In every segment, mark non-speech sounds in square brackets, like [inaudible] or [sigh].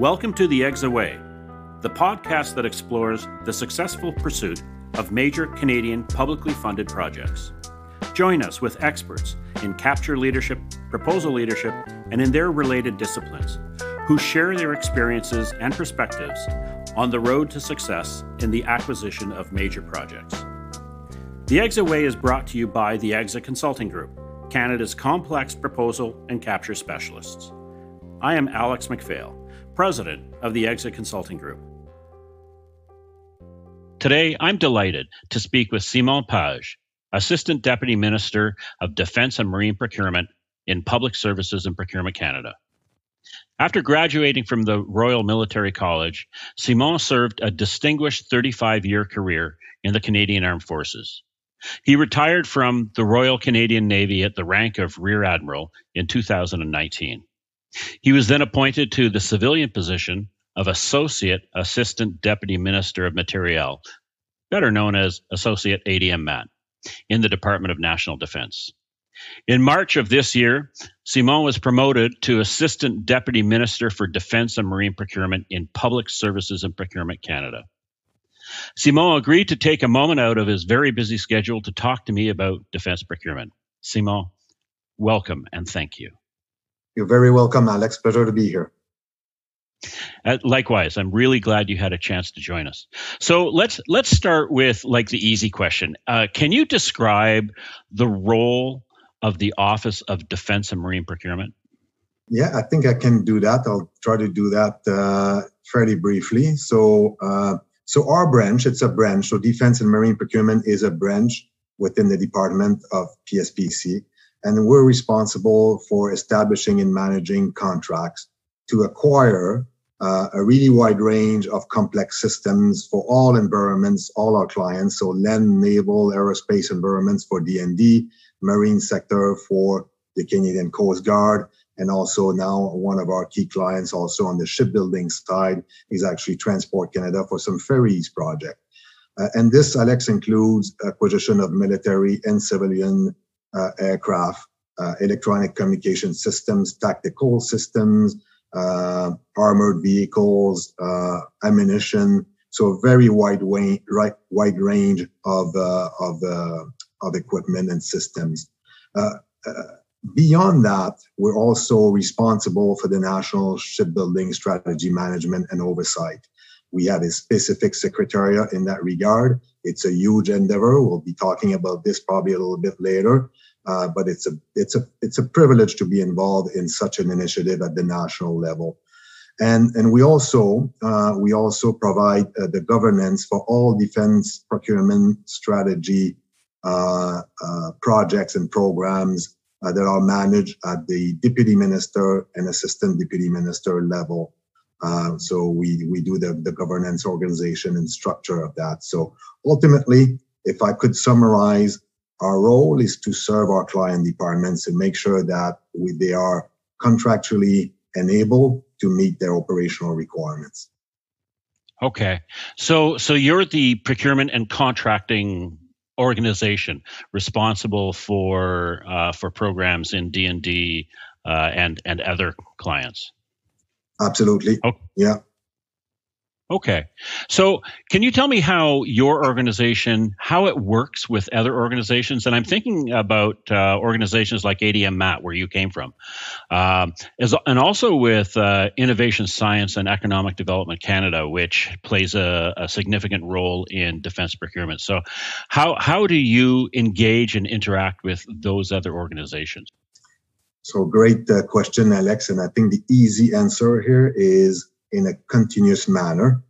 Welcome to The EXA Way, the podcast that explores the successful pursuit of major Canadian publicly funded projects. Join us with experts in capture leadership, proposal leadership, and in their related disciplines who share their experiences and perspectives on the road to success in the acquisition of major projects. The EXA Way is brought to you by the EXA Consulting Group, Canada's complex proposal and capture specialists. I am Alex MacPhail, President of the EXA Consulting Group. Today, I'm delighted to speak with Simon Page, Assistant Deputy Minister of Defence and Marine Procurement in Public Services and Procurement Canada. After graduating from the Royal Military College, Simon served a distinguished 35 year career in the Canadian Armed Forces. He retired from the Royal Canadian Navy at the rank of Rear Admiral in 2019. He was then appointed to the civilian position of Associate Assistant Deputy Minister of Materiel, better known as Associate ADM MAT, in the Department of National Defense. In March of this year, Simon was promoted to Assistant Deputy Minister for Defense and Marine Procurement in Public Services and Procurement Canada. Simon agreed to take a moment out of his very busy schedule to talk to me about defense procurement. Simon, welcome and thank you. You're very welcome, Alex. Pleasure to be here. Uh, likewise, I'm really glad you had a chance to join us. So let's let's start with like the easy question. Uh, can you describe the role of the Office of Defense and Marine Procurement? Yeah, I think I can do that. I'll try to do that uh, fairly briefly. So uh, so our branch, it's a branch. So Defense and Marine Procurement is a branch within the Department of PSPC. And we're responsible for establishing and managing contracts to acquire uh, a really wide range of complex systems for all environments, all our clients. So land, naval, aerospace environments for DND, marine sector for the Canadian Coast Guard, and also now one of our key clients also on the shipbuilding side is actually Transport Canada for some ferries project. Uh, and this, Alex, includes acquisition of military and civilian aircraft, uh, electronic communication systems, tactical systems, uh, armored vehicles, uh, ammunition. So a very wide, way, right, wide range of, uh, of, of equipment and systems Beyond that, we're also responsible for the national shipbuilding strategy management and oversight. We have a specific secretariat in that regard. It's a huge endeavor. We'll be talking about this probably a little bit later, uh, but it's a it's a it's a privilege to be involved in such an initiative at the national level. And, and we also uh, we also provide uh, the governance for all defense procurement strategy uh, uh, projects and programs uh, that are managed at the deputy minister and assistant deputy minister level. Uh, so we we do the, the governance organization and structure of that. So ultimately, if I could summarize, our role is to serve our client departments and make sure that we, they are contractually enabled to meet their operational requirements. Okay, so so you're the procurement and contracting organization responsible for uh, for programs in D and D uh, and and other clients. Absolutely. Oh. Yeah. Okay. So, can you tell me how your organization how it works with other organizations? And I'm thinking about uh, organizations like ADM MAT, where you came from, um, as, and also with uh, Innovation Science and Economic Development Canada, which plays a, a, significant role in defense procurement. So, how how do you engage and interact with those other organizations? So, great uh, question, Alex. And I think the easy answer here is in a continuous manner,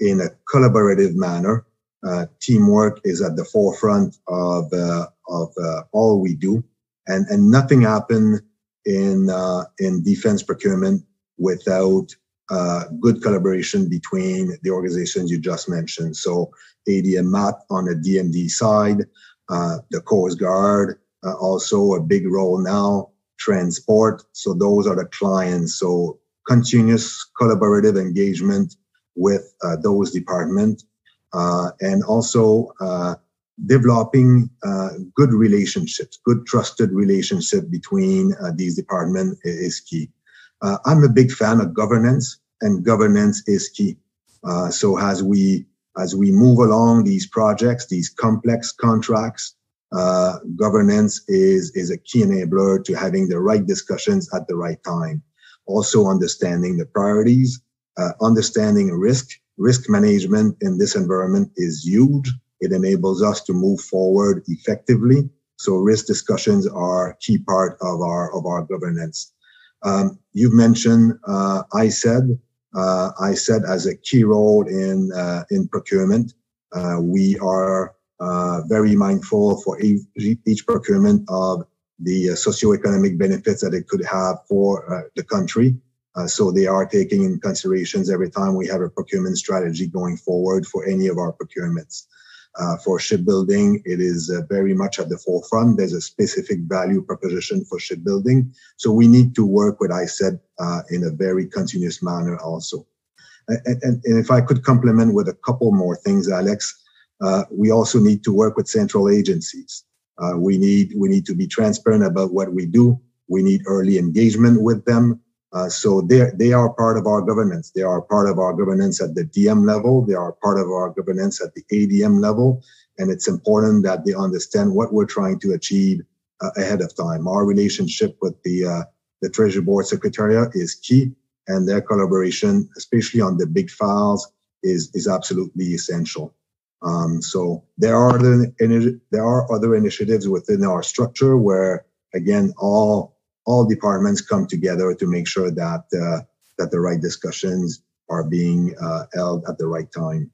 in a collaborative manner. Uh, teamwork is at the forefront of uh, of uh, all we do, and and nothing happened in uh, in defense procurement without uh, good collaboration between the organizations you just mentioned. So ADM MAT on the DND side, uh, the Coast Guard, also a big role now. Transport. So those are the clients. So continuous collaborative engagement with uh, those departments uh, and also uh, developing uh, good relationships, good trusted relationship between uh, these departments is key. Uh, I'm a big fan of governance and governance is key. So as we as we move along these projects, these complex contracts, uh, governance is is a key enabler to having the right discussions at the right time. Also, understanding the priorities, uh, understanding risk. Risk management in this environment is huge. It enables us to move forward effectively. So risk discussions are a key part of our of our governance. Um, you've mentioned uh, ISED. Uh, ISED as a key role in uh, in procurement. Uh, we are uh, very mindful for each, each procurement of the uh, socioeconomic benefits that it could have for uh, the country. so they are taking in considerations every time we have a procurement strategy going forward for any of our procurements. Uh, for shipbuilding, it is uh, very much at the forefront. There's a specific value proposition for shipbuilding. So we need to work with uh, in a very continuous manner also. And, and, and, if I could complement with a couple more things, Alex, uh, we also need to work with central agencies. Uh, we need we need to be transparent about what we do. We need early engagement with them. Uh, so they they are part of our governance. They are part of our governance at the DM level. They are part of our governance at the ADM level, and it's important that they understand what we're trying to achieve uh, ahead of time. Our relationship with the uh, the Treasury Board Secretariat is key, and their collaboration, especially on the big files, is is absolutely essential. Um, so there are the, there are other initiatives within our structure where again all all departments come together to make sure that uh, that the right discussions are being uh, held at the right time.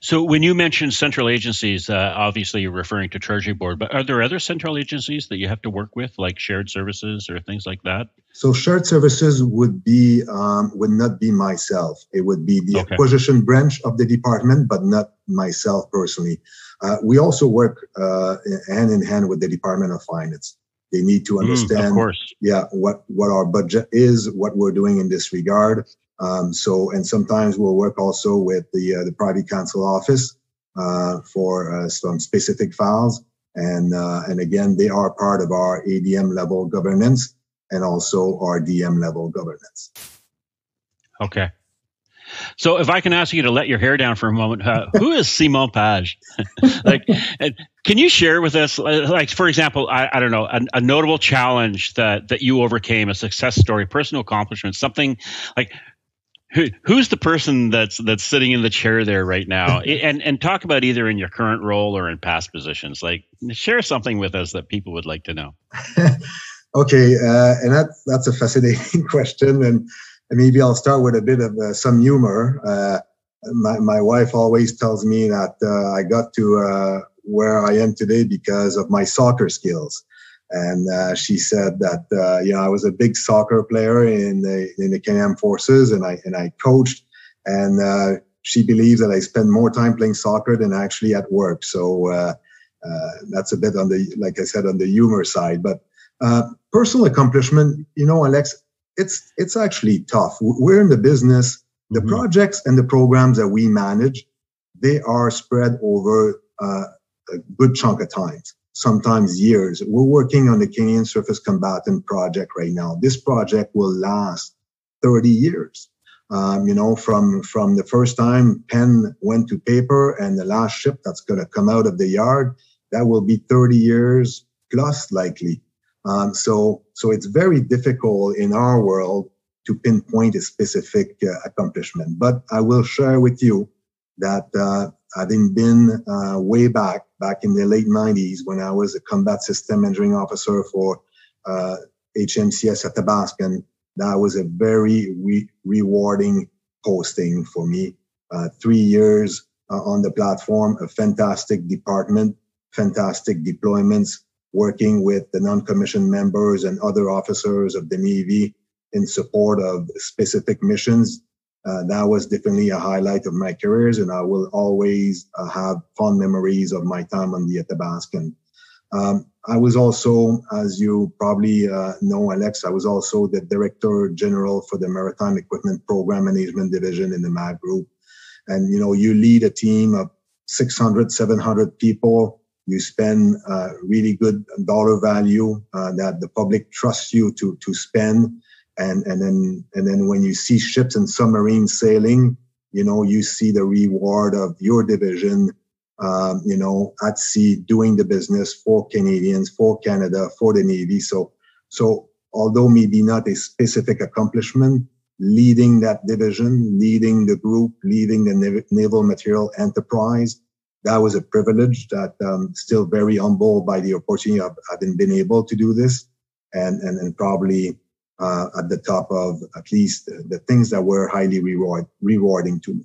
So, when you mention central agencies, uh, obviously you're referring to Treasury Board, but are there other central agencies that you have to work with, like shared services or things like that? So, shared services would be um, would not be myself. It would be the okay. acquisition branch of the department, but not myself personally. Uh, we also work uh, hand in hand with the Department of Finance. They need to understand, mm, yeah, what what our budget is, what we're doing in this regard. Um, so, and sometimes we'll work also with the uh, the Privy Council office uh, for uh, some specific files, and uh, and again, they are part of our ADM level governance and also our DM level governance. Okay. So, if I can ask you to let your hair down for a moment, uh, [laughs] who is Simon Page? [laughs] like, can you share with us, like, for example, I, I don't know, a, a, notable challenge that that you overcame, a success story, personal accomplishment, something like. Who, who's the person that's that's sitting in the chair there right now [laughs] and and talk about either in your current role or in past positions like share something with us that people would like to know [laughs] okay uh, and that that's a fascinating [laughs] question and maybe I'll start with a bit of uh, some humor. Uh, my, my wife always tells me that uh, I got to uh, where I am today because of my soccer skills. And uh, she said that uh, you know I was a big soccer player in the in the Canadian Forces, and I and I coached. And she believes that I spend more time playing soccer than actually at work. So that's a bit on the like I said on the humor side. But personal accomplishment, you know, Alex, it's it's actually tough. We're in the business. The mm-hmm. projects and the programs that we manage, they are spread over uh, a good chunk of times, sometimes years. We're working on the Canadian Surface Combatant project right now. This project will last 30 years. Um, you know, from from the first time pen went to paper and the last ship that's going to come out of the yard, that will be 30 years plus likely. Um, so, so it's very difficult in our world to pinpoint a specific uh, accomplishment. But I will share with you that uh, having been uh, way back, back in the late 90s, when I was a combat system engineering officer for HMCS uh, Athabaskan, that was a very re- rewarding posting for me. Uh, three years uh, on the platform, a fantastic department, fantastic deployments, working with the non-commissioned members and other officers of the Navy in support of specific missions. Uh, that was definitely a highlight of my careers, and I will always uh, have fond memories of my time on the Athabaskan. Um, I was also, as you probably uh, know, Alex, I was also the Director General for the Maritime Equipment Program Management Division in the MAT Group. And, you know, you lead a team of 600, 700 people you spend uh, really good dollar value uh, that the public trusts you to to spend and and then and then when you see ships and submarines sailing, you know you see the reward of your division, um, you know, at sea doing the business for Canadians, for Canada, for the Navy. So so although maybe not a specific accomplishment, leading that division, leading the group, leading the naval material enterprise. That was a privilege that um, still very humble by the opportunity of having been able to do this and, and, and probably uh, at the top of at least the things that were highly reward, rewarding to me.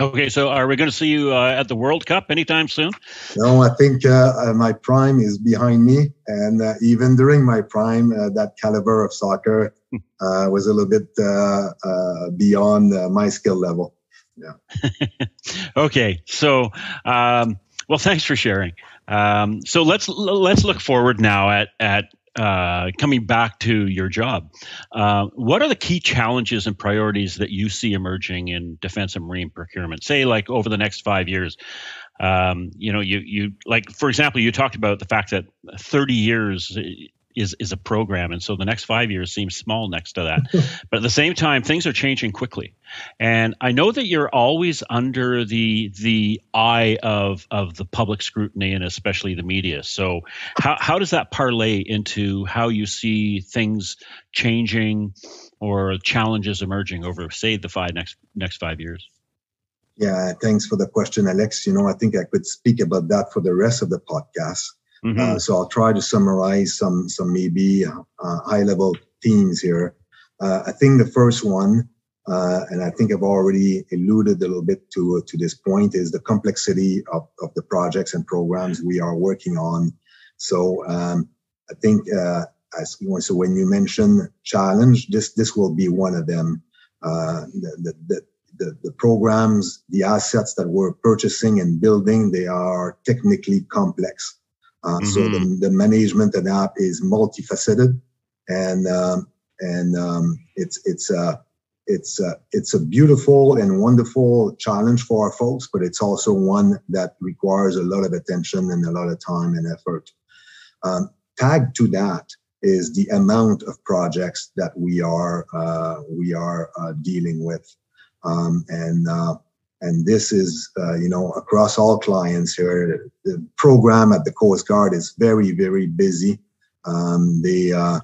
Okay, so are we going to see you uh, at the World Cup anytime soon? No, I think uh, uh my prime is behind me, and uh, even during my prime, uh, that caliber of soccer [laughs] uh, was a little bit beyond my skill level. Yeah. [laughs] okay, so um, well, thanks for sharing. Um, so let's let's look forward now at at uh, coming back to your job, uh, what are the key challenges and priorities that you see emerging in defense and marine procurement? Say, like over the next five years, um, you know, you you like for example, you talked about the fact that 30 years is is a program, and so the next five years seems small next to that. [laughs] but at the same time, things are changing quickly, and I know that you're always under the the eye of of the public scrutiny and especially the media. So how how does that parlay into how you see things changing or challenges emerging over say the five next next five years? Yeah, thanks for the question, Alex. You know, I think I could speak about that for the rest of the podcast. Mm-hmm. Uh, so I'll try to summarize some some maybe uh, high level themes here. Uh, I think the first one, uh, and I think I've already alluded a little bit to to this point, is the complexity of, of the projects and programs we are working on. So um, I think uh, as so when you mention challenge, this this will be one of them. Uh, the, the, the, the programs, the assets that we're purchasing and building, they are technically complex. Uh, mm-hmm. So the, mm-hmm. the management of that is multifaceted, and um, and um, it's it's a it's a, it's a beautiful and wonderful challenge for our folks, but it's also one that requires a lot of attention and a lot of time and effort. Um, tagged to that is the amount of projects that we are uh, we are uh, dealing with, um, and uh, and this is uh, you know across all clients here. The program at the coast guard is very very busy. Um, they uh,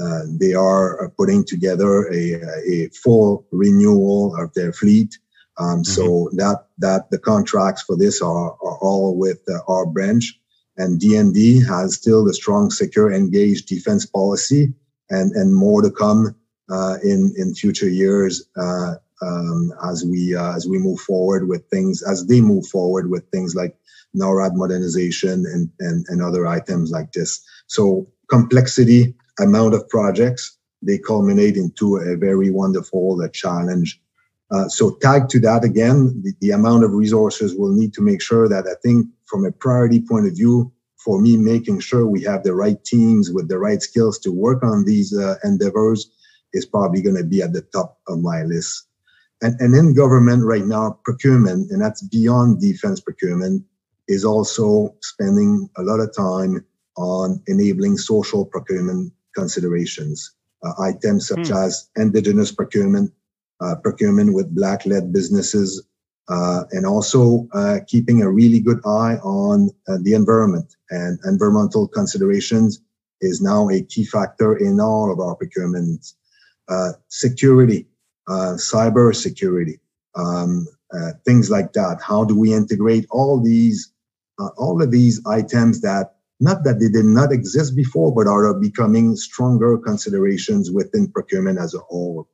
uh, they are putting together a, a full renewal of their fleet. Um, mm-hmm. so that that the contracts for this are, are all with uh, our branch. And DND has still the strong secure engaged defense policy and and more to come uh, in in future years uh, um, as we uh, as we move forward with things as they move forward with things like NORAD modernization and, and and other items like this. So complexity, amount of projects, they culminate into a very wonderful uh, challenge. Uh, so tagged to that again, the, the amount of resources will need to make sure that I think from a priority point of view, for me, making sure we have the right teams with the right skills to work on these uh, endeavors is probably going to be at the top of my list and, and in government right now, procurement, and that's beyond defense procurement, is also spending a lot of time on enabling social procurement considerations. Uh, items such hmm. as indigenous procurement, uh, procurement with black led businesses, uh, and also uh, keeping a really good eye on uh, the environment. And environmental considerations is now a key factor in all of our procurements. Uh, security uh, cyber security, um, uh, things like that. How do we integrate all these, uh, all of these items that not that they did not exist before, but are becoming stronger considerations within procurement as a whole.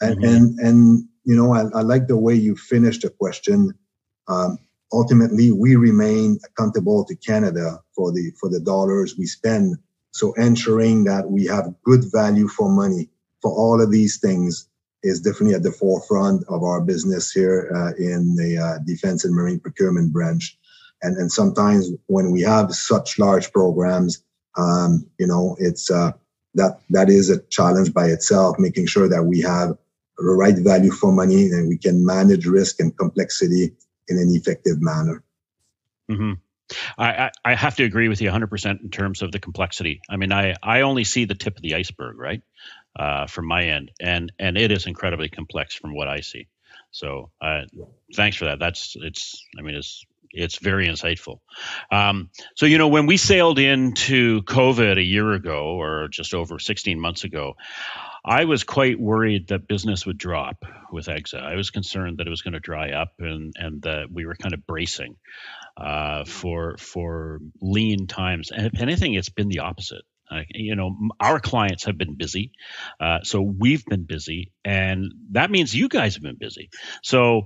And mm-hmm. and and you know, I, I, like the way you finished the question. Um, ultimately, we remain accountable to Canada for the for the dollars we spend. So ensuring that we have good value for money for all of these things is definitely at the forefront of our business here uh, in the uh, defense and marine procurement branch. And, and sometimes when we have such large programs, um, you know, it's uh, that that is a challenge by itself, making sure that we have the right value for money and we can manage risk and complexity in an effective manner. Mm-hmm. I, I have to agree with you 100% in terms of the complexity. I mean, I, I only see the tip of the iceberg, right, uh, from my end, and and it is incredibly complex from what I see. So, uh, thanks for that. That's it's. I mean, it's it's very insightful. Um, so, you know, when we sailed into COVID a year ago, or just over 16 months ago, I was quite worried that business would drop with EXA. I was concerned that it was going to dry up and and that we were kind of bracing uh, for for lean times. And if anything, it's been the opposite. Uh, you know, our clients have been busy, uh, so we've been busy, and that means you guys have been busy. So,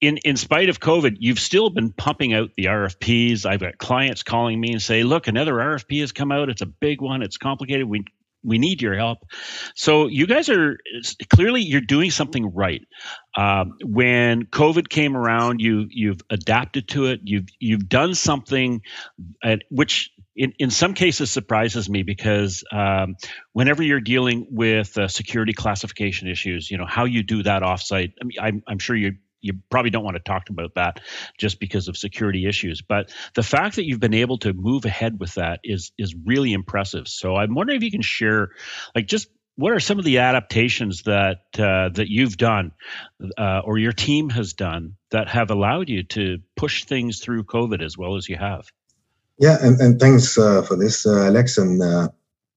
in in spite of COVID, you've still been pumping out the RFPs. I've got clients calling me and say, "Look, another RFP has come out. It's a big one. It's complicated. We we need your help. So you guys are clearly you're doing something right. Um, when COVID came around, you you've adapted to it. You've you've done something, uh, which in, in some cases surprises me because um, whenever you're dealing with uh, security classification issues, you know how you do that offsite. I mean, I'm, I'm sure you you probably don't want to talk about that just because of security issues. But the fact that you've been able to move ahead with that is is really impressive. So I'm wondering if you can share, like, just what are some of the adaptations that uh, that you've done uh, or your team has done that have allowed you to push things through COVID as well as you have? Yeah, and, and thanks uh, for this, uh, Alex. And uh,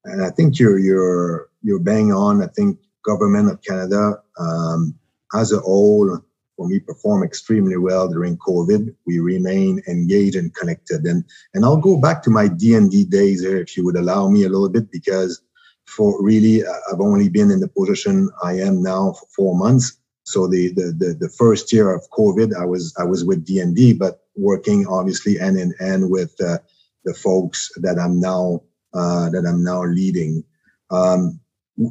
and I think you're you're you're bang on. I think government of Canada um, as a whole for me perform extremely well during COVID. We remain engaged and connected. And and I'll go back to my D&D days here, if you would allow me a little bit, because for really uh, I've only been in the position I am now for four months. So the the the, the first year of COVID, I was I was with D&D, but working obviously hand in hand with uh, the folks that I'm now uh, that I'm now leading. Um,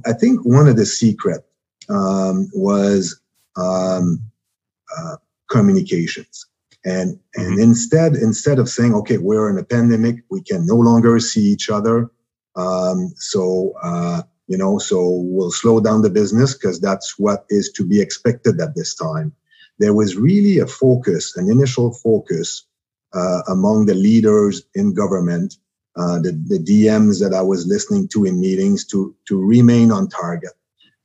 I think one of the secret um, was um, uh, communications. And, and mm-hmm. instead, instead of saying, okay, we're in a pandemic, we can no longer see each other. Um, so, uh, you know, so we'll slow down the business because that's what is to be expected at this time. There was really a focus, an initial focus uh, among the leaders in government, uh, the, the DMs that I was listening to in meetings to, to remain on target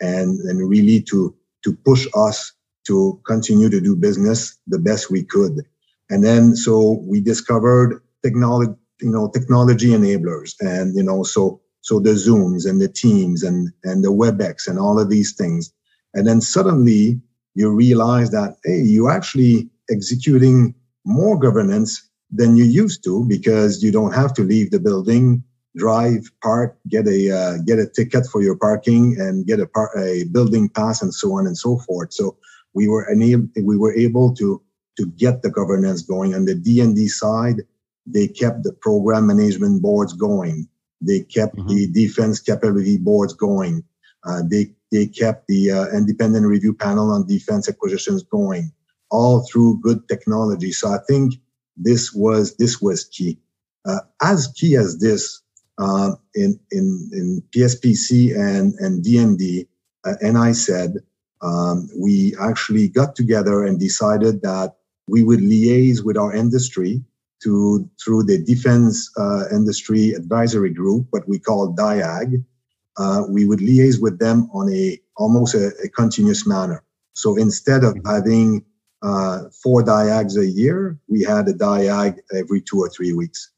and, and really to, to push us to continue to do business the best we could. And then so we discovered technology, you know, technology enablers and, you know, so, so the Zooms and the Teams and, and the WebEx and all of these things. And then suddenly you realize that, hey, you're actually executing more governance than you used to because you don't have to leave the building drive, park, get a uh, get a ticket for your parking, and get a par- a building pass, and so on and so forth. So we were enabled, we were able to to get the governance going. On the D&D side, they kept the program management boards going. They kept mm-hmm. the defense capability boards going. Uh, they they kept the uh, independent review panel on defense acquisitions going, all through good technology. So I think this was this was key. Uh, as key as this uh, in in in PSPC and and D&D, uh, and I said um, we actually got together and decided that we would liaise with our industry to through the defense uh, industry advisory group, what we call DIAG. Uh, we would liaise with them on a almost a, a continuous manner. So instead of mm-hmm. having uh, four diags a year, we had a diag every two or three weeks,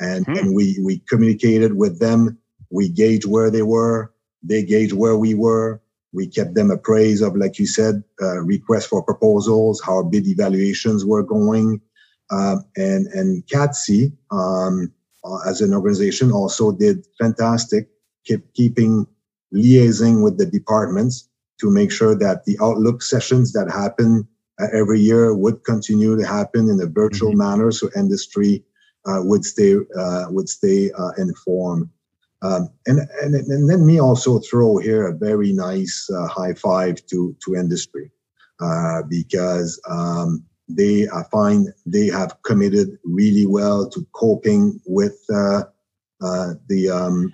and, hmm. and we we communicated with them. We gauge where they were. They gauge where we were. We kept them appraised of, like you said, uh, requests for proposals, how bid evaluations were going. Um, and and CADSI, um, uh, as an organization, also did fantastic, keep keeping liaising with the departments to make sure that the outlook sessions that happen uh, every year would continue to happen in a virtual mm-hmm. manner, so industry uh, would stay uh, would stay uh, informed. Um, and, and, and let me also throw here a very nice uh, high five to, to industry uh, because um, they, I find they have committed really well to coping with uh, uh the, um,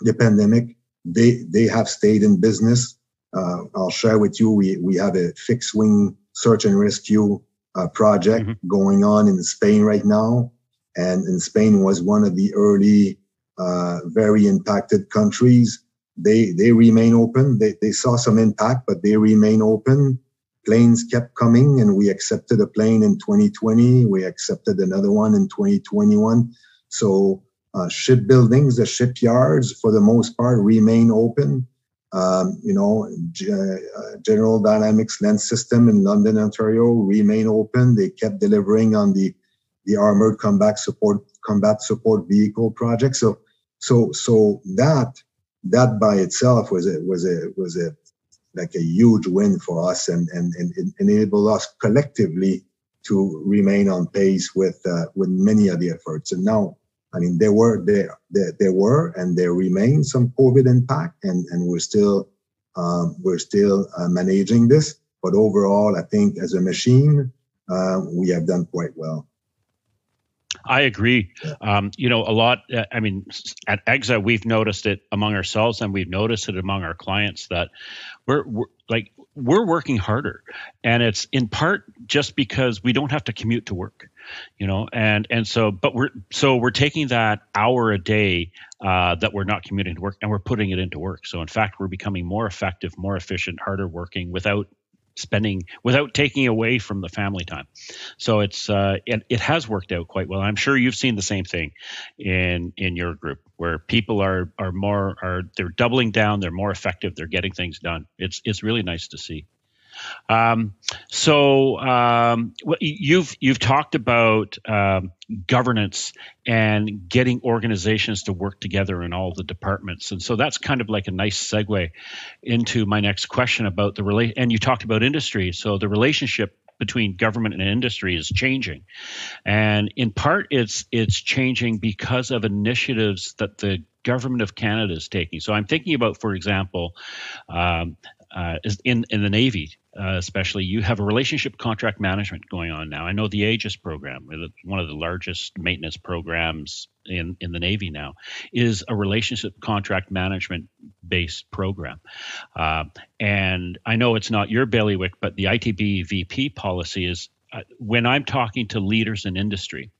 the pandemic. They, they have stayed in business. Uh, I'll share with you, we, we have a fixed wing search and rescue uh, project mm-hmm. going on in Spain right now and, in Spain was one of the early, uh, very impacted countries. They they remain open. They they saw some impact, but they remain open. Planes kept coming, and we accepted a plane in 2020. We accepted another one in 2021. So uh, shipbuildings, the shipyards, for the most part, remain open. Um, you know, G- uh, General Dynamics Land System in London, Ontario, remain open. They kept delivering on the the armored combat support combat support vehicle project. So, so, so that that by itself was a was a was a like a huge win for us, and and and it enabled us collectively to remain on pace with uh, with many of the efforts. And now I mean, there were there there, there were and there remain some COVID impact, and and we're still um, we're still uh, managing this. But overall, I think as a machine, uh, we have done quite well. I agree. Um, you know, a lot. Uh, I mean, at EXA, we've noticed it among ourselves, and we've noticed it among our clients that we're, we're like we're working harder, and it's in part just because we don't have to commute to work you know and and so but we're so we're taking that hour a day uh, that we're not commuting to work and we're putting it into work so in fact we're becoming more effective more efficient harder working without spending without taking away from the family time. So it's uh, it, it has worked out quite well. I'm sure you've seen the same thing in in your group where people are are more are they're doubling down they're more effective they're getting things done. It's it's really nice to see um, so um, you've you've talked about um, governance and getting organizations to work together in all the departments, and so that's kind of like a nice segue into my next question about the relate. And you talked about industry, so the relationship between government and industry is changing, and in part it's it's changing because of initiatives that the government of Canada is taking. So I'm thinking about, for example, um, uh, in in the Navy, uh, especially, you have a relationship contract management going on now. I know the AJISS program, one of the largest maintenance programs in in the Navy now, is a relationship contract management based program. Uh, and I know it's not your bailiwick, but the ITB VP policy is uh, when I'm talking to leaders in industry.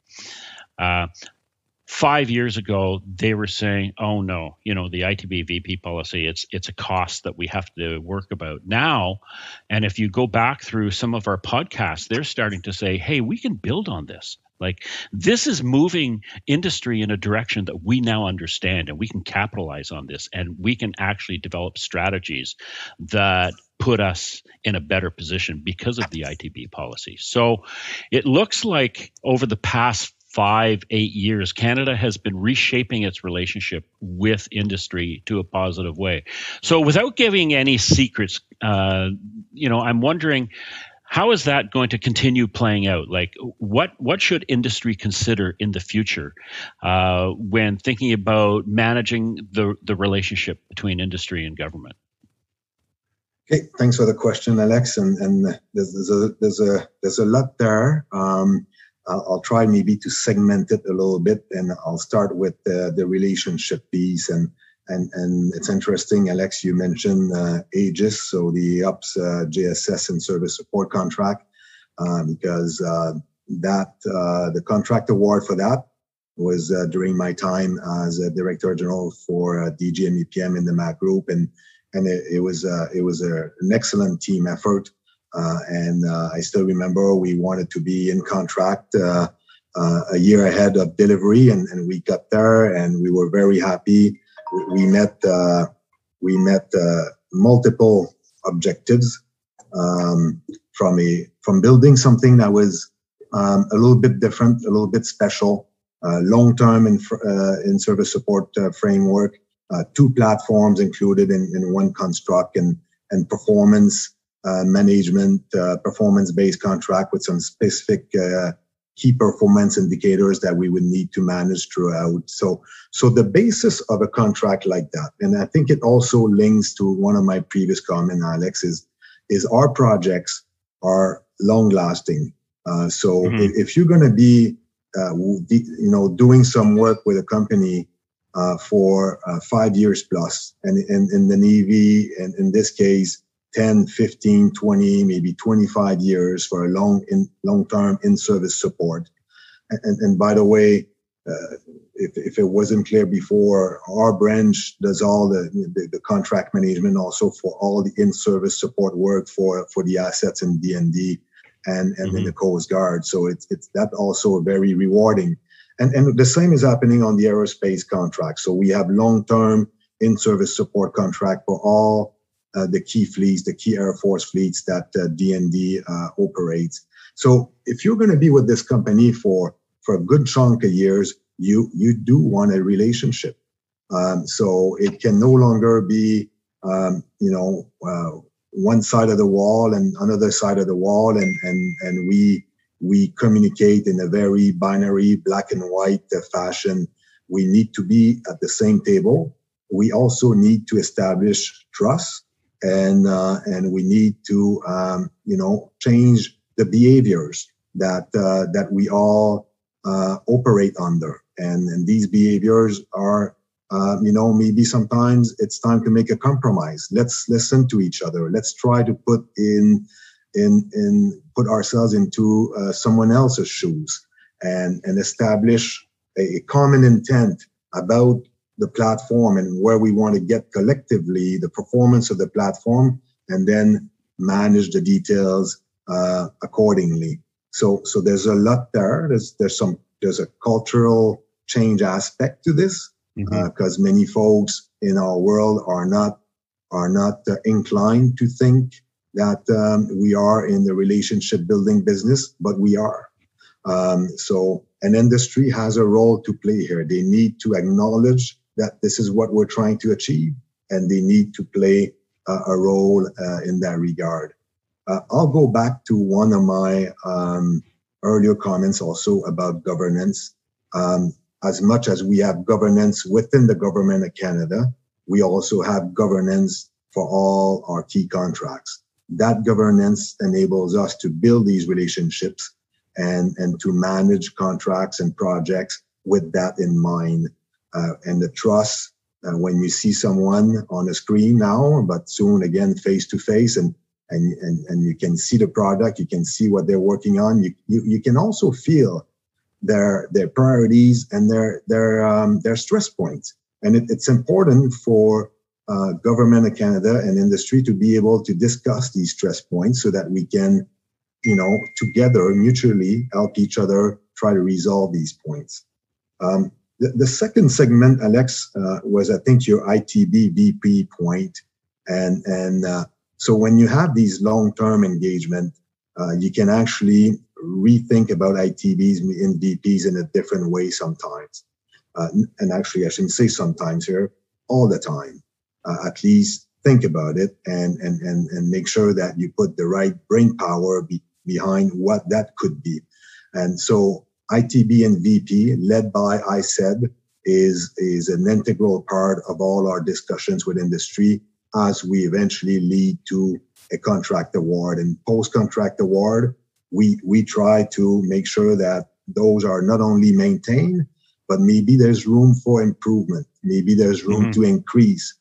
Five years ago they were saying oh no you know the itb vp policy it's it's a cost that we have to work about now and if you go back through some of our podcasts they're starting to say hey we can build on this like this is moving industry in a direction that we now understand and we can capitalize on this and we can actually develop strategies that put us in a better position because of the ITB policy. So it looks like over the past five, eight years, Canada has been reshaping its relationship with industry to a positive way. So, without giving any secrets, uh, you know, I'm wondering how is that going to continue playing out? Like, what what should industry consider in the future uh, when thinking about managing the the relationship between industry and government? Okay, thanks for the question, Alex. And, and there's, there's a there's a there's a lot there. Um, I'll, I'll, try maybe to segment it a little bit, and I'll start with the, the relationship piece. And and and it's interesting, Alex. You mentioned uh, AJISS, so the AOPS uh, JSS and service support contract, uh, because uh, that uh, the contract award for that was during my time as a director general for DGMEPM in the MAT group, and and it, it was it was a, an excellent team effort. Uh, and uh, I still remember we wanted to be in contract uh, a year ahead of delivery, and, and we got there, and we were very happy. We, met we met multiple objectives um, from a from building something that was um, a little bit different, a little bit special, uh, long-term in, uh, in service support uh, framework, two platforms included in, in one construct, and and performance management uh, performance-based contract with some specific uh, key performance indicators that we would need to manage throughout. So, so the basis of a contract like that, and I think it also links to one of my previous comments, Alex, is is our projects are long lasting. Uh, so mm-hmm. if, if, you're going to be, uh, you know, doing some work with a company uh, for five years plus, and in the Navy, and in this case, 10, 15, 20, maybe 25 years for a long in long term in service support. And, and by the way, uh, if, if it wasn't clear before, our branch does all the, the, the contract management also for all the in-service support work for, for the assets in DND and, and mm-hmm. in the Coast Guard. So it's, it's that also very rewarding. And, and the same is happening on the aerospace contract. So we have long-term in-service support contract for all the key fleets, the key Air Force fleets that uh, DND uh, operates. So if you're going to be with this company for for a good chunk of years, you you do want a relationship. Um, so it can no longer be um, you know uh, one side of the wall and another side of the wall, and and and we we communicate in a very binary black and white uh, fashion. We need to be at the same table. We also need to establish trust, and uh, and we need to um, you know change the behaviors that uh, that we all uh, operate under. And, and these behaviors are, uh, you know, maybe sometimes it's time to make a compromise. Let's listen to each other. Let's try to put in, in, in put ourselves into uh, someone else's shoes and, and establish a, a common intent about the platform and where we want to get collectively the performance of the platform and then manage the details uh, accordingly. So so there's a lot there. There's there's some there's a cultural change aspect to this because mm-hmm. uh, many folks in our world are not are not uh, inclined to think that um, we are in the relationship building business, but we are. Um, so an industry has a role to play here. They need to acknowledge that this is what we're trying to achieve, and they need to play uh, a role uh, in that regard. Uh, I'll go back to one of my um, earlier comments also about governance. Um, as much as we have governance within the government of Canada, we also have governance for all our key contracts. That governance enables us to build these relationships and, and to manage contracts and projects with that in mind. Uh, and the trust uh, when you see someone on a screen now, but soon again face to face and and, and, and you can see the product, you can see what they're working on. You, you, you can also feel their, their priorities and their, their, um, their stress points. And it, it's important for uh, government of Canada and industry to be able to discuss these stress points so that we can, you know, together mutually help each other try to resolve these points. Um, the, the, second segment, Alex, uh, was I think your ITB VP point, and and uh, so when you have these long-term engagement, uh, you can actually rethink about ITBs and VPs in a different way sometimes. Uh, and actually, I shouldn't say sometimes here, all the time. Uh, at least think about it and, and, and, and make sure that you put the right brain power be, behind what that could be. And so ITB and VP, led by ISED, is, is an integral part of all our discussions with industry as we eventually lead to a contract award. And post contract award, we, we try to make sure that those are not only maintained, but maybe there's room for improvement. Maybe there's room mm-hmm. to increase.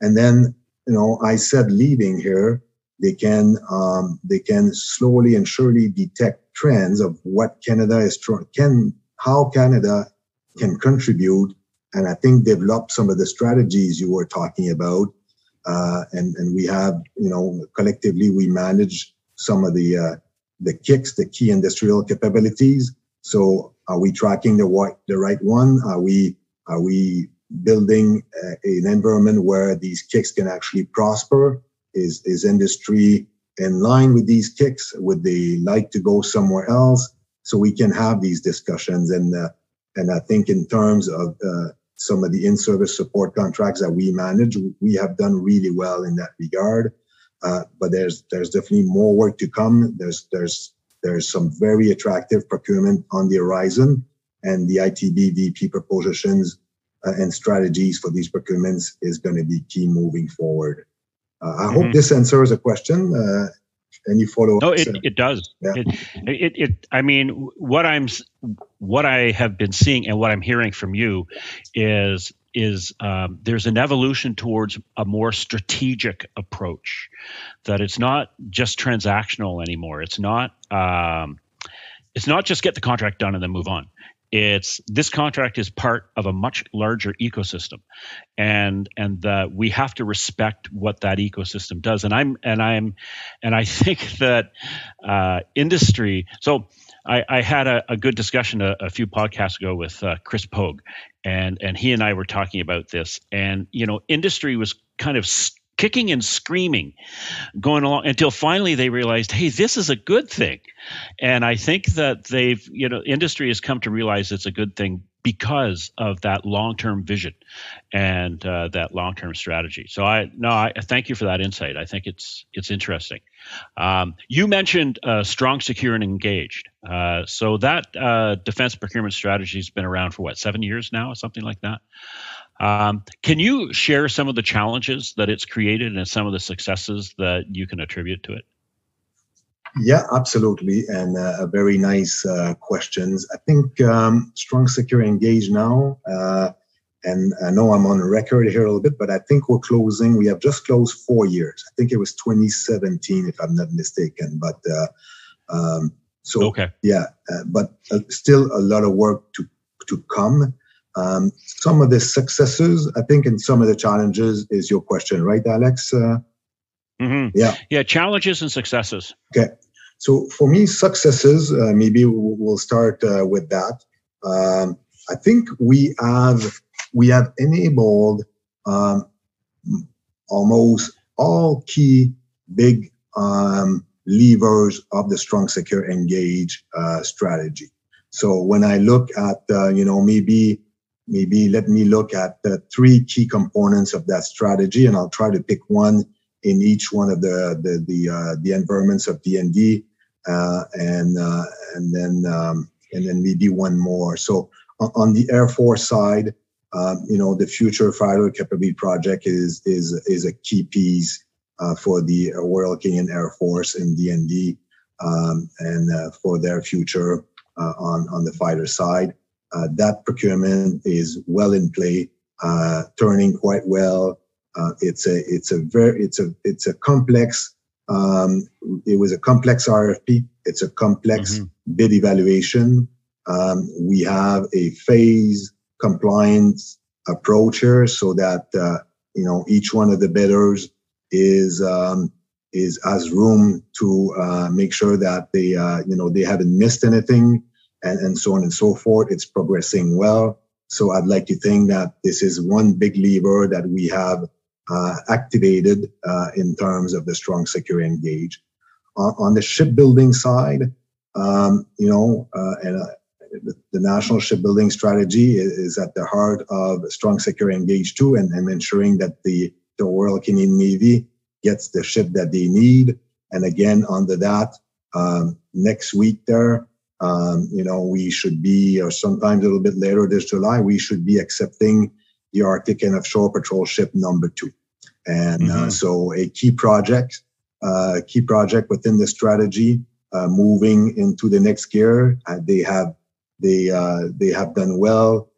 And then, you know, I said leaving here, they can um, they can slowly and surely detect trends of what Canada is trying can how Canada can contribute and I think develop some of the strategies you were talking about uh, and and we have you know collectively we manage some of the uh, the KICs, the key industrial capabilities. So are we tracking the right the right one? Are we are we building uh, an environment where these KICs can actually prosper? Is is industry in line with these KICs? Would they like to go somewhere else? So we can have these discussions and uh, and I think in terms of uh, some of the in-service support contracts that we manage, we have done really well in that regard. Uh, but there's there's definitely more work to come. There's there's there's some very attractive procurement on the horizon, and the ITB VP propositions uh, and strategies for these procurements is going to be key moving forward. Uh, I mm-hmm. hope this answers a question. Uh, any follow No, it, it does. Yeah. It, it, it, I mean, what I'm, what I have been seeing and what I'm hearing from you is, is um, there's an evolution towards a more strategic approach. That it's not just transactional anymore. It's not, um, it's not just get the contract done and then move on it's this contract is part of a much larger ecosystem and and that we have to respect what that ecosystem does and i'm and i'm and i [laughs] think that uh, industry so I, I had a, a, good discussion a, a, few podcasts ago with uh, Chris Pogue, and and he and I were talking about this. And you know, industry was kind of kicking and screaming going along until finally they realized hey this is a good thing. And i think that they've you know industry has come to realize it's a good thing because of that long-term vision and uh, that long-term strategy. So i no i thank you for that insight. I think it's it's interesting. Um, you mentioned uh, strong secure and engaged. Uh, so that uh, defense procurement strategy has been around for what seven years now something like that um, can you share some of the challenges that it's created and some of the successes that you can attribute to it? Yeah, absolutely, and uh, very nice uh, questions. I think um, strong, secure, engaged now, uh, and I know I'm on record here a little bit, but I think we're closing. We have just closed four years. I think it was 2017, if I'm not mistaken. But uh, um, so okay, yeah, uh, but uh, still a lot of work to to come. Um, some of the successes, I think, and some of the challenges is your question, right, Alex? Uh, mm-hmm. Yeah. Yeah, challenges and successes. Okay. So for me, successes, uh, maybe we'll start uh, with that. Um, I think we have we have enabled um, almost all key big um, levers of the strong, secure, engage uh, strategy. So when I look at uh, you know maybe maybe let me look at the three key components of that strategy, and I'll try to pick one in each one of the the the, uh, the environments of DND, uh, and uh, and then um, and then maybe one more. So on the Air Force side, um, you know, the Future Fighter Capability Project is is is a key piece uh, for the Royal Canadian Air Force and DND, um, and uh, for their future uh, on on the fighter side. Uh, that procurement is well in play, uh, turning quite well. Uh, it's a it's a very it's a it's a complex. Um, it was a complex RFP. It's a complex mm-hmm. bid evaluation. Um, we have a phase compliance approach here, so that uh, you know each one of the bidders is um, is has room to uh, make sure that they uh, you know they haven't missed anything and, and so on and so forth. It's progressing well. So I'd like to think that this is one big lever that we have uh, activated uh, in terms of the strong, secure, engage. On, on the shipbuilding side, um, you know, uh, and uh, the, the, national shipbuilding strategy is, is, at the heart of strong, secure, engage too, and, and ensuring that the the Royal Canadian Navy gets the ship that they need. And again, under that, um, next week there, um, you know, we should be, or sometimes a little bit later this July, we should be accepting the Arctic and Offshore Patrol Ship number two. And uh, mm-hmm. uh, so a key project, uh, key project within the strategy, uh, moving into the next gear. Uh, they have they uh, they have done well,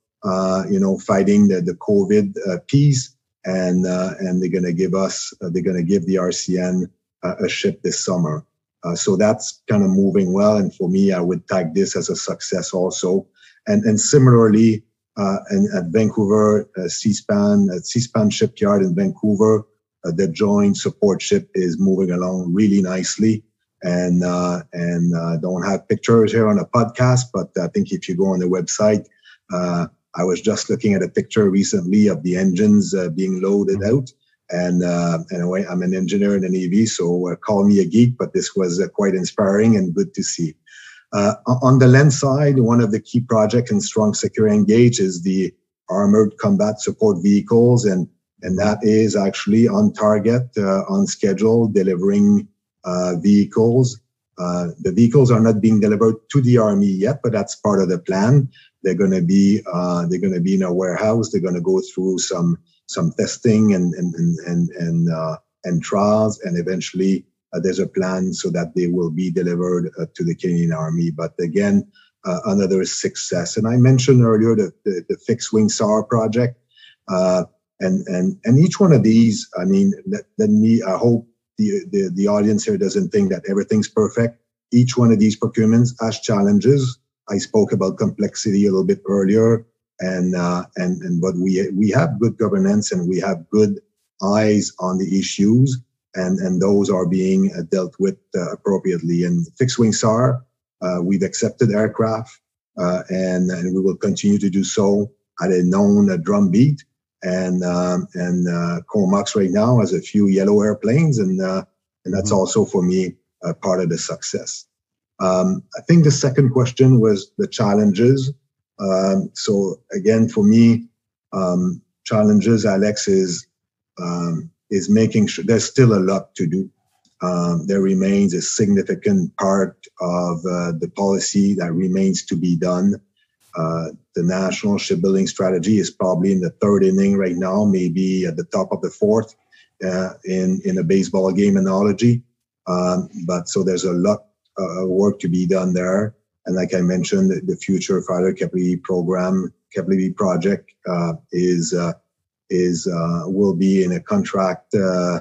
you know, fighting the the COVID piece, and and they're gonna give us they're gonna give the RCN a ship this summer. Uh, so that's kind of moving well. And for me, I would tag this as a success also. And, and similarly, uh, and at Vancouver, uh, Seaspan, at Seaspan Shipyard in Vancouver, uh, the joint support ship is moving along really nicely. And uh, and uh, don't have pictures here on a podcast, but I think if you go on the website, uh, I was just looking at a picture recently of the engines being loaded mm-hmm. out and uh, anyway, I'm an engineer in an EV, so uh, call me a geek, but this was uh, quite inspiring and good to see. Uh, on the land side, one of the key projects in Strong Secure Engage is the armored combat support vehicles, and and that is actually on target, on schedule, delivering uh, the vehicles are not being delivered to the army yet, but that's part of the plan. They're going to be they're going to be in a warehouse. They're going to go through some some testing and and and and and, uh, and trials, and eventually uh, there's a plan so that they will be delivered uh, to the Canadian Army. But again, uh, another success. And I mentioned earlier the the, the fixed wing SAR project, uh, and and and each one of these, I mean, let, let me. I hope the, the the audience here doesn't think that everything's perfect. each one of these procurements has challenges. I spoke about complexity a little bit earlier, and uh, and and but we we have good governance and we have good eyes on the issues, and and those are being uh, dealt with uh, appropriately. And fixed wing SAR, uh, we've accepted aircraft, uh, and and we will continue to do so at a known drumbeat. And um, and uh, Comox right now has a few yellow airplanes, and uh, and that's mm-hmm. also for me a part of the success. Um, I think the second question was the challenges. Um, so again, for me, um, challenges, Alex, is um, is making sure there's still a lot to do. Um, there remains a significant part of uh, the policy that remains to be done. Uh, the national shipbuilding strategy is probably in the third inning right now, maybe at the top of the fourth uh, in in a baseball game analogy. Um, but so there's a lot uh, work to be done there. And like I mentioned, the future fighter capability program, capability project uh, is uh, is will be in a contract. Uh,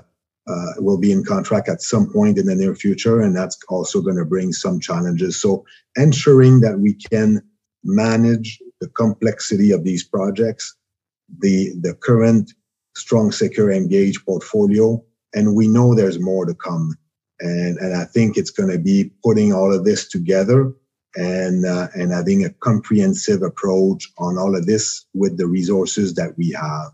will be in contract at some point in the near future, and that's also going to bring some challenges. So ensuring that we can manage the complexity of these projects, the the current strong, secure, engaged portfolio, and we know there's more to come and and I think it's going to be putting all of this together and uh, and having a comprehensive approach on all of this with the resources that we have.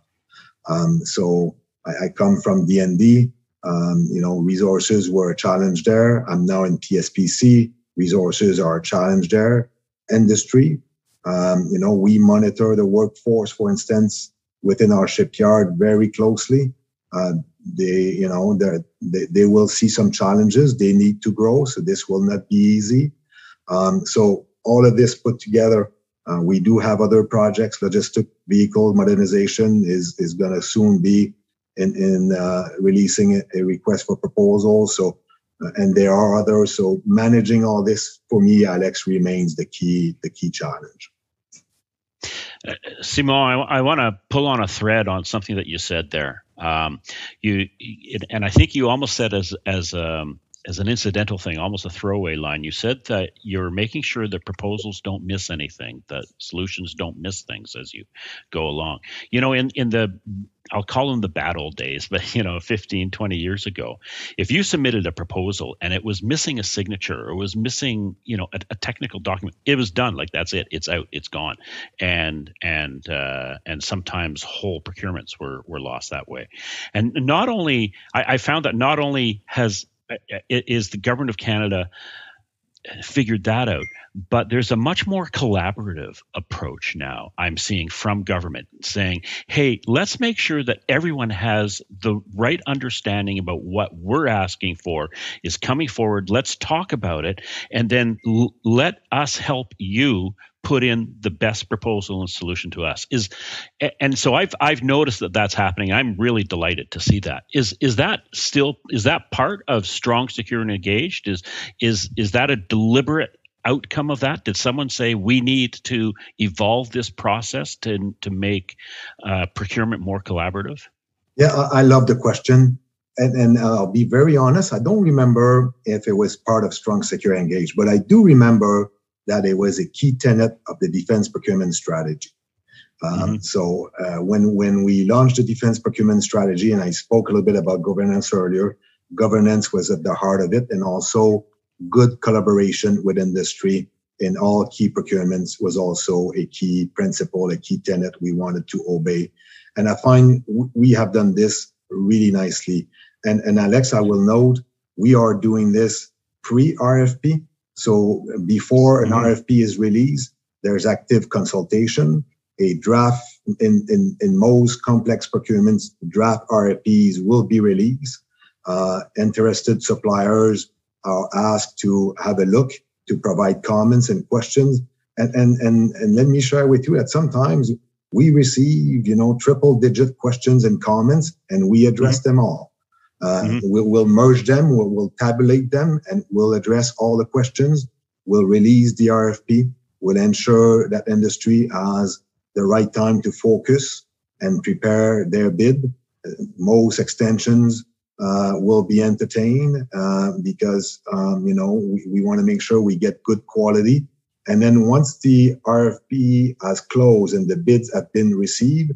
Um, so I, I, come from DND. Um, you know, resources were a challenge there. I'm now in PSPC. Resources are a challenge there. Industry. Um, you know, we monitor the workforce, for instance, within our shipyard very closely. Uh, they you know they, they will see some challenges they need to grow so this will not be easy um, so all of this put together uh, we do have other projects logistic vehicle modernization is is going to soon be in in uh, releasing a, request for proposal so and there are others so managing all this for me alex remains the key the key challenge uh, Simon, I, I want to pull on a thread on something that you said there. Um, you and I think you almost said as as um, as an incidental thing, almost a throwaway line. You said that you're making sure that proposals don't miss anything, that solutions don't miss things as you go along. You know, in in the I'll call them the bad old days, [laughs] but you know, 15, 20 years ago, if you submitted a proposal and it was missing a signature or was missing, you know, a, a technical document, it was done. Like that's it. It's out. It's gone. And and uh, and sometimes whole procurements were were lost that way. And not only I, I found that not only has Uh, uh, is the government of Canada figured that out. But there's a much more collaborative approach now I'm seeing from government saying, hey, let's make sure that everyone has the right understanding about what we're asking for is coming forward. Let's talk about it. And then l- let us help you put in the best proposal and solution to us is and so i've i've noticed that that's happening. I'm really delighted to see that. Is is that still is that part of strong secure and engaged? Is is is that a deliberate outcome of that? Did someone say we need to evolve this process to to make uh, procurement more collaborative yeah i love the question. And, and I'll be very honest, I don't remember if it was part of Strong Secure Engage, but I do remember that it was a key tenet of the defense procurement strategy. Um, mm-hmm. So uh, when when we launched the defense procurement strategy, and I spoke a little bit about governance earlier, governance was at the heart of it, and also good collaboration with industry in all key procurements was also a key principle, a key tenet we wanted to obey. And I find we have done this really nicely. And and Alex, I will note we are doing this pre RFP. So before an. RFP is released, there's active consultation. A draft in, in, in most complex procurements, draft RFPs will be released. Uh, interested suppliers are asked to have a look, to provide comments and questions. And, and, and, and let me share with you that sometimes we receive, you know, triple digit questions and comments and we address mm-hmm. them all. Uh, mm-hmm. we'll, we'll, merge them, we'll, we'll, tabulate them, and we'll address all the questions. We'll release the RFP. We'll ensure that industry has the right time to focus and prepare their bid. Most extensions uh, will be entertained uh, because um, you know we, we want to make sure we get good quality. And then once the RFP has closed and the bids have been received,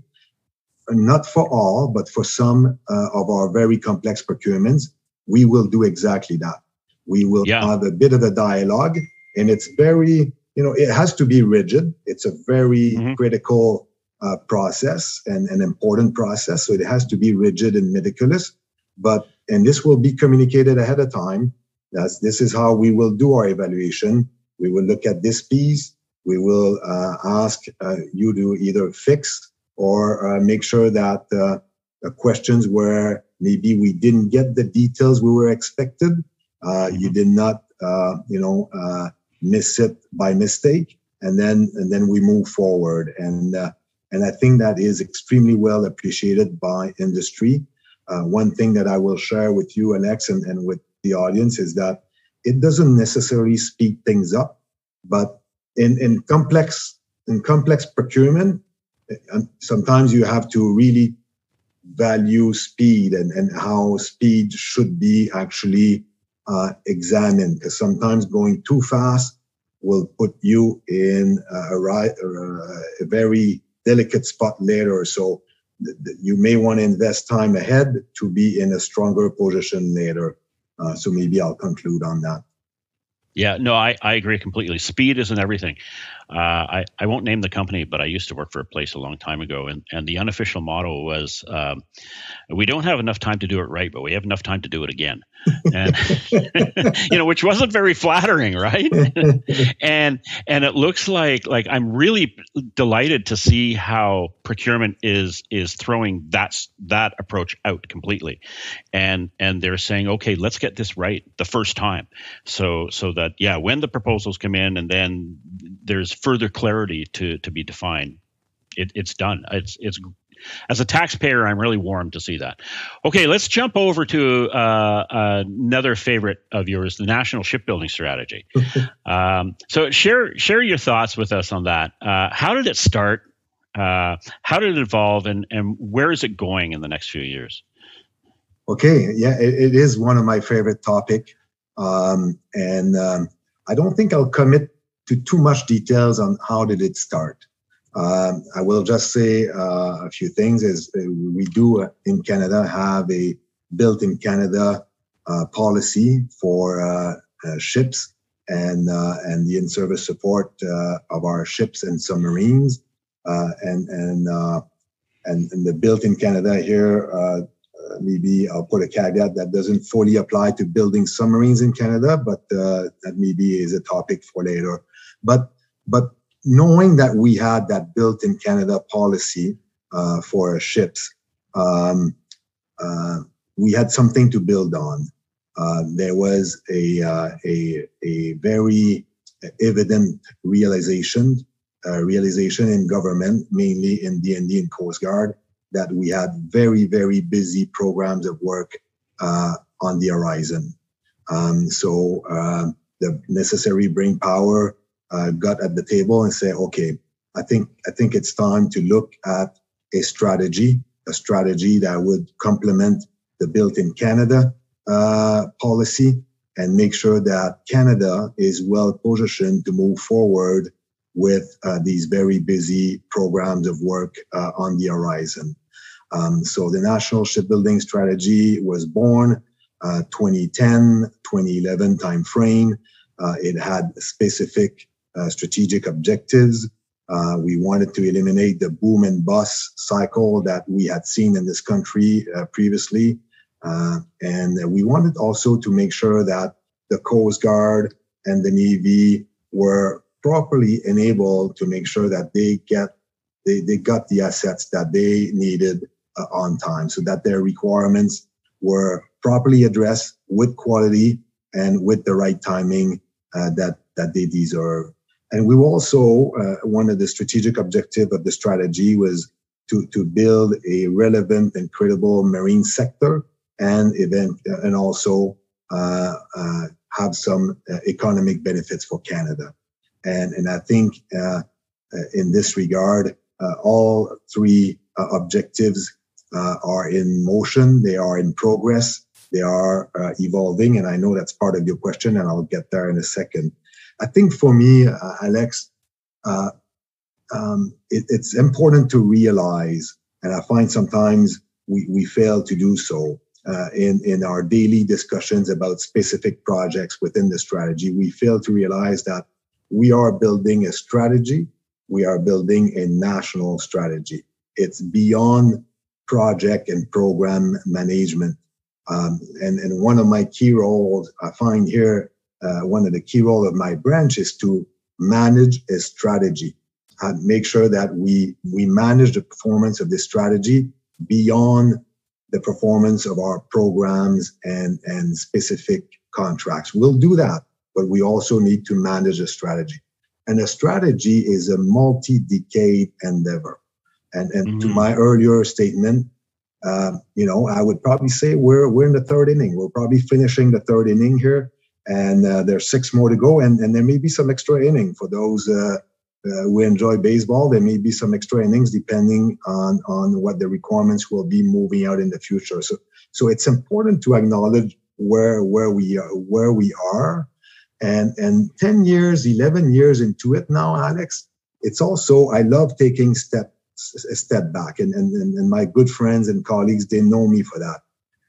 not for all, but for some uh, of our very complex procurements, we will do exactly that. We will yeah. have a bit of a dialogue, and it's very, you know, it has to be rigid. It's a very mm-hmm. critical uh, process and an important process, so it has to be rigid and meticulous. But and this will be communicated ahead of time. That's this is how we will do our evaluation. We will look at this piece. We will uh, ask uh, you to either fix or uh, make sure that uh, questions where maybe we didn't get the details we were expected. Uh, you mm-hmm. did not, uh, you know, miss it by mistake, and then and then we move forward. And and I think that is extremely well appreciated by industry. Uh, one thing that I will share with you, Alex, and, and with the audience is that it doesn't necessarily speed things up, but in, in complex in complex procurement, sometimes you have to really value speed and, and how speed should be actually uh, examined because sometimes going too fast will put you in a, a very delicate spot later. So you may want to invest time ahead to be in a stronger position later. Uh, so maybe I'll conclude on that. Yeah, no, I, I agree completely. Speed isn't everything. Uh, I, I won't name the company, but I used to work for a place a long time ago, and, and the unofficial motto was um, we don't have enough time to do it right, but we have enough time to do it again. And, [laughs] you know, which wasn't very flattering, right? [laughs] and and it looks like like I'm really delighted to see how procurement is is throwing that that approach out completely, and and they're saying, okay, let's get this right the first time, so so that yeah, when the proposals come in, and then there's further clarity to to be defined. It, it's done. It's it's as a taxpayer, I'm really warmed to see that. Okay, let's jump over to uh, another favorite of yours, the national shipbuilding strategy. [laughs] um, so share share your thoughts with us on that. Uh, how did it start? Uh, how did it evolve, and and where is it going in the next few years? Okay, yeah, it, it is one of my favorite topic, um, and um, I don't think I'll commit to too much details on how did it start. Um, I will just say uh, a few things. Is uh, we do uh, in Canada have a built in Canada uh, policy for uh, ships and and the in-service support of our ships and submarines, and and and, and the built in Canada here. maybe I'll put a caveat that doesn't fully apply to building submarines in Canada, but that maybe is a topic for later. But but knowing that we had that built in Canada policy uh, for ships, um, uh, we had something to build on. Uh, there was a, uh, a, a very evident realization, uh, realization in government, mainly in DND and Coast Guard, that we had very, very busy programs of work uh, on the horizon. Um, so the necessary brain power uh, got at the table and say, okay, I think I think it's time to look at a strategy, a strategy that would complement the Built in Canada uh, policy and make sure that Canada is well positioned to move forward with uh, these very busy programs of work uh, on the horizon. Um, so the National Shipbuilding Strategy was born uh, 2010, 2011 timeframe. Uh, it had specific strategic objectives. Uh, we wanted to eliminate the boom and bust cycle that we had seen in this country uh, previously. Uh, and we wanted also to make sure that the Coast Guard and the Navy were properly enabled to make sure that they get they, they got the assets that they needed uh, on time so that their requirements were properly addressed with quality and with the right timing uh, that that they deserve. And we also, uh, one of the strategic objective of the strategy was to, to build a relevant and credible marine sector and event, and also uh, uh, have some uh, economic benefits for Canada. And, and I think uh, uh, in this regard, all three objectives are in motion, they are in progress, they are uh, evolving, and I know that's part of your question, and I'll get there in a second. I think for me, uh, Alex, uh, um, it, it's important to realize, and I find sometimes we, we fail to do so uh, in, in our daily discussions about specific projects within the strategy. We fail to realize that we are building a strategy, we are building a national strategy. It's beyond project and program management. Um, and, and one of my key roles I find here, uh, one of the key role of my branch is to manage a strategy and make sure that we, we manage the performance of this strategy beyond the performance of our programs and, and specific contracts. We'll do that, but we also need to manage a strategy. And a strategy is a multi-decade endeavor. And, and mm-hmm. to my earlier statement, uh, you know, I would probably say we're we're in the third inning. We're probably finishing the third inning here, and uh, there's six more to go, and, and there may be some extra inning for those uh, uh, who enjoy baseball. There may be some extra innings depending on on what the requirements will be moving out in the future. So so it's important to acknowledge where where we are where we are, and and ten years, eleven years into it now, Alex. It's also I love taking steps a step back. And, and, and my good friends and colleagues, they know me for that.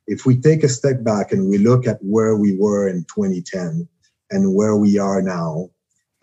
If we take a step back and we look at where we were in 2010 and where we are now,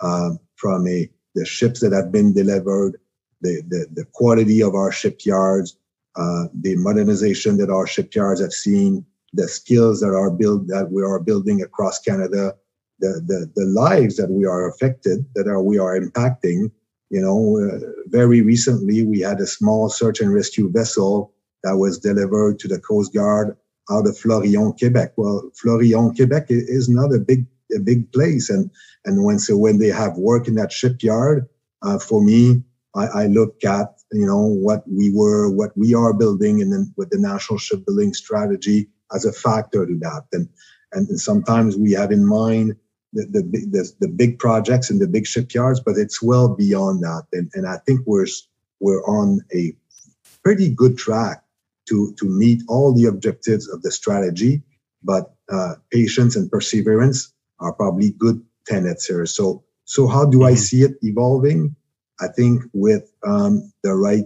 uh, from a, the ships that have been delivered, the, the, the quality of our shipyards, uh, the modernization that our shipyards have seen, the skills that are built that we are building across Canada, the, the, the lives that we are affected, that are we are impacting, you know, uh, very recently we had a small search and rescue vessel that was delivered to the Coast Guard out of Forillon, Quebec. Well, Forillon, Quebec is not a big a big place, and and when so when they have work in that shipyard, uh, for me, I, I, look at you know what we were, what we are building, and then with the national shipbuilding strategy as a factor to that, and and sometimes we have in mind the, the, the, the big projects and the big shipyards, but it's well beyond that. And, and I think we're, we're on a pretty good track to, to meet all the objectives of the strategy, but uh, patience and perseverance are probably good tenets here. So, so how do I mm-hmm. see it evolving? I think with um, the right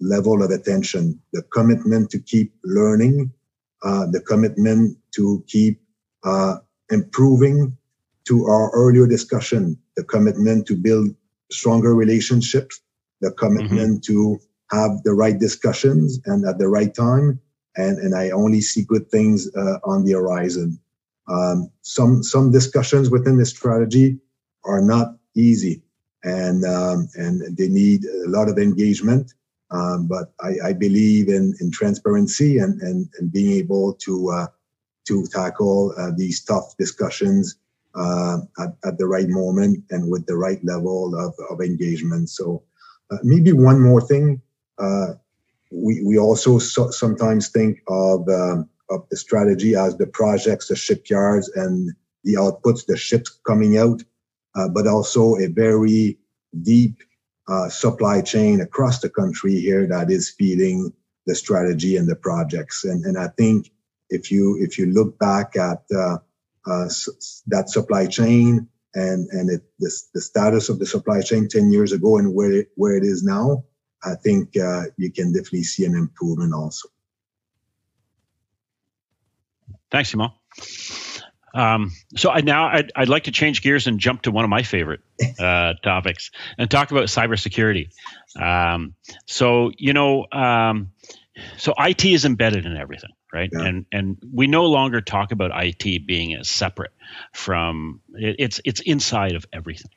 level of attention, the commitment to keep learning, uh, the commitment to keep uh, improving to our earlier discussion, the commitment to build stronger relationships, the commitment mm-hmm. to have the right discussions and at the right time. And, and I only see good things uh, on the horizon. Um, some some discussions within the strategy are not easy, and um, and they need a lot of engagement. Um, but I, I, believe in, in transparency and, and, and being able to uh, to tackle uh, these tough discussions uh, at, at, the right moment and with the right level of, of engagement. So uh, maybe one more thing. Uh, we, we also so, sometimes think of, um, of the strategy as the projects, the shipyards, and the outputs, the ships coming out, uh, but also a very deep uh, supply chain across the country here that is feeding the strategy and the projects. And, and I think if you if you look back at uh, uh, that supply chain and and it, the, the status of the supply chain 10 years ago and where it, where it is now, I think uh, you can definitely see an improvement also. Thanks, Simon. Um, so I now I'd, I'd, like to change gears and jump to one of my favorite [laughs] uh, topics and talk about cybersecurity. Um, so you know, um, so IT is embedded in everything right yeah. and and we no longer talk about IT being as separate from it, it's it's inside of everything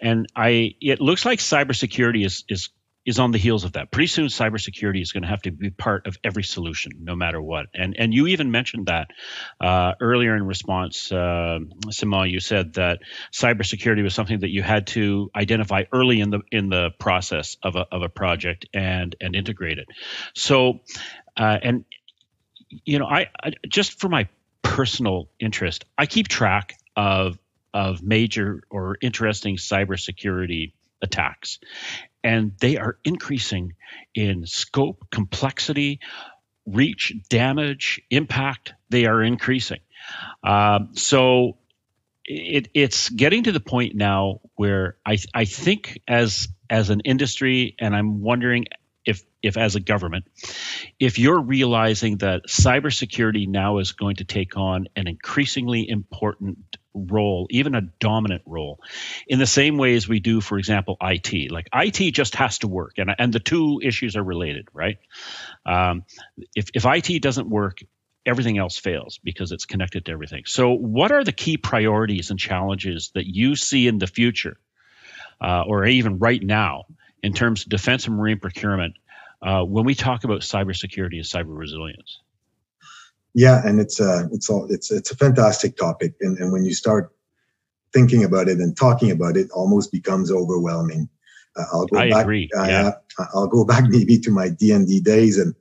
and I it looks like cybersecurity is is is on the heels of that. Pretty soon, cybersecurity is going to have to be part of every solution, no matter what. And and you even mentioned that uh, earlier in response, uh. You said that cybersecurity was something that you had to identify early in the in the process of a of a project and and integrate it. So, uh, and you know, I, I just for my personal interest, I keep track of of major or interesting cybersecurity attacks, and they are increasing in scope, complexity, reach, damage, impact, they are increasing. Um, so it, it's getting to the point now where I, I think as as an industry, and I'm wondering if if as a government, if you're realizing that cybersecurity now is going to take on an increasingly important role, even a dominant role, in the same way as we do, for example, IT. Like IT just has to work, and and the two issues are related, right? Um, if if IT doesn't work, everything else fails because it's connected to everything. So, what are the key priorities and challenges that you see in the future, uh, or even right now, in terms of defense and marine procurement uh, when we talk about cybersecurity and cyber resilience? Yeah, and it's a it's all it's it's a fantastic topic, and and when you start thinking about it and talking about it, almost becomes overwhelming. Uh, I'll go I back, agree. Uh, yeah. I'll go [laughs] back maybe to my D and D days, and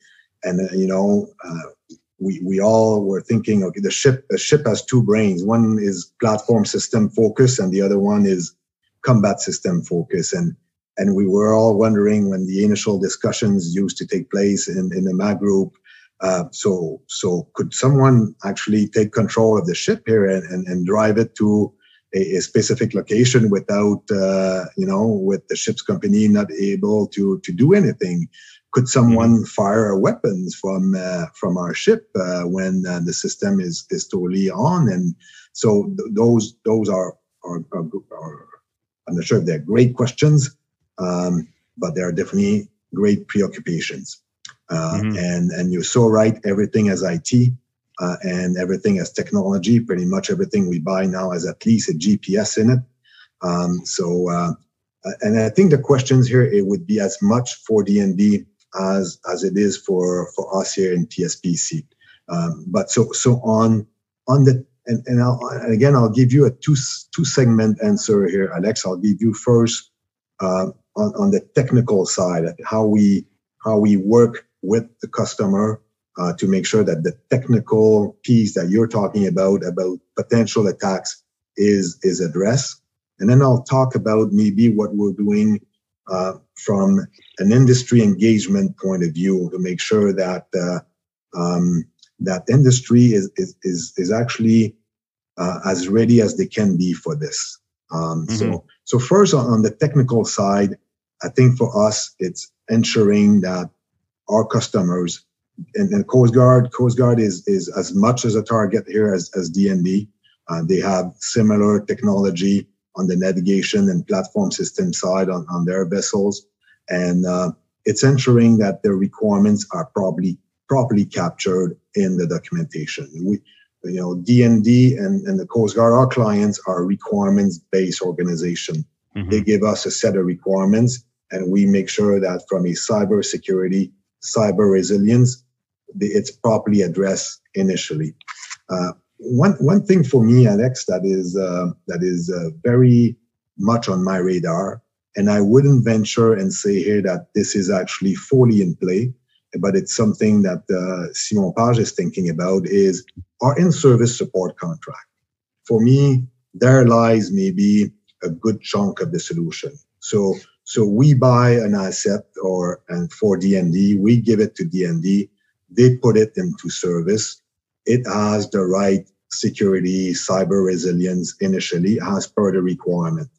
and uh, you know, uh, we we all were thinking, okay, the ship the ship has two brains. One is platform system focus, and the other one is combat system focus. And and we were all wondering when the initial discussions used to take place in, in the MAG group. Uh, so, so could someone actually take control of the ship here and, and, and drive it to a, a specific location without, uh, you know, with the ship's company not able to to do anything? Could someone mm-hmm. fire weapons from uh, from our ship uh, when uh, the system is is totally on? And so th- those those are are, are, are I'm not sure if they're great questions, um, but they are definitely great preoccupations. Uh, mm-hmm. And and you're so right. Everything as IT, uh, and everything as technology. Pretty much everything we buy now has at least a GPS in it. Um, so, uh, and I think the questions here it would be as much for DND as as it is for for us here in PSPC. Um, but so so on on the and, and, I'll, and again I'll give you a two two segment answer here, Alex. I'll give you first uh, on, on the technical side, how we how we work with the customer uh, to make sure that the technical piece that you're talking about about potential attacks is is addressed. And then I'll talk about maybe what we're doing uh, from an industry engagement point of view to make sure that uh, um, that industry is is is, is actually uh, as ready as they can be for this. Um, mm-hmm. So so first on, on the technical side, I think for us, it's ensuring that our customers and, and Coast Guard, Coast Guard is, is as much as a target here as, as DND. Uh, they have similar technology on the navigation and platform system side on, on their vessels. And uh, it's ensuring that the requirements are probably properly captured in the documentation. We, you know, DND and, and the Coast Guard, our clients are requirements-based organization. Mm-hmm. They give us a set of requirements and we make sure that from a cyber security, cyber resilience, it's properly addressed initially. Uh, one one thing for me, Alex, that is uh, that is uh, very much on my radar, and I wouldn't venture and say here that this is actually fully in play, but it's something that uh, Simon Page is thinking about is our in-service support contract. For me, there lies maybe a good chunk of the solution. So so we buy an asset or and for DND, we give it to DND. They put it into service. It has the right security, cyber resilience initially as per the requirement.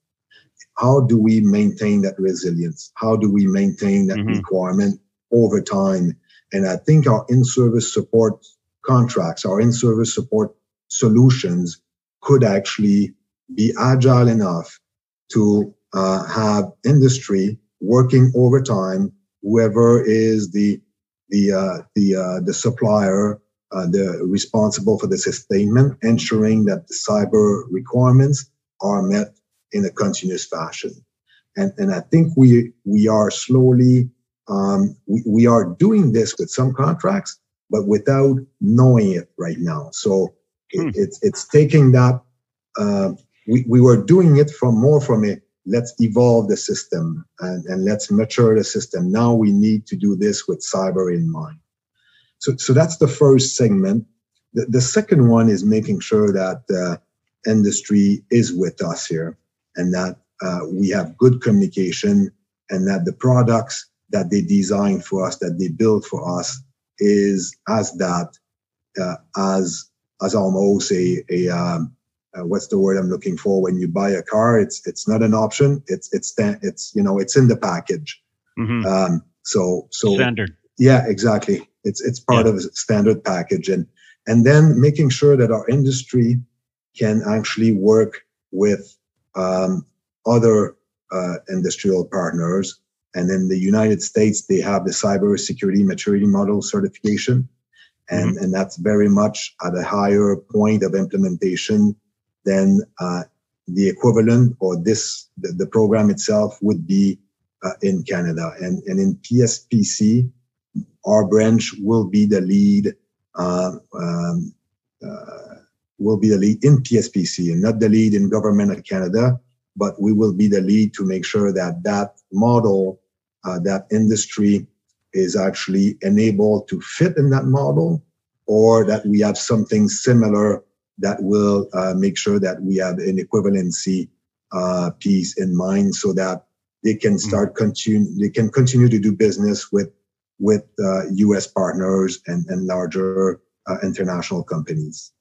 How do we maintain that resilience? How do we maintain that mm-hmm. requirement over time? And I think our in-service support contracts, our in-service support solutions could actually be agile enough to uh, have industry working overtime. Whoever is the the uh, the uh, the supplier, uh, the responsible for the sustainment, ensuring that the cyber requirements are met in a continuous fashion. And and I think we we are slowly um, we, we are doing this with some contracts, but without knowing it right now. So hmm. it, it's it's taking that. Uh, we, we were doing it from more from a let's evolve the system and, and let's mature the system. Now we need to do this with cyber in mind. So, so that's the first segment. The, the second one is making sure that the industry is with us here and that uh, we have good communication and that the products that they design for us, that they build for us, is as that uh, as as almost a a um, uh, what's the word I'm looking for when you buy a car? It's it's not an option. It's it's it's you know it's in the package. Mm-hmm. Um, so so standard. Yeah, exactly. It's it's part yeah. of a standard package, and and then making sure that our industry can actually work with um, other uh, industrial partners. And in the United States, they have the cybersecurity maturity model certification. And, mm-hmm. and that's very much at a higher point of implementation than uh, the equivalent or this, the, the program itself would be uh, in Canada. And, and in PSPC, our branch will be the lead, uh, um, uh, will be the lead in PSPC and not the lead in government of Canada, but we will be the lead to make sure that that model, uh, that industry is actually enabled to fit in that model or that we have something similar that will uh, make sure that we have an equivalency uh, piece in mind so that they can mm-hmm. start continue they can continue to do business with with U.S. Uh, partners and, and larger uh, international companies.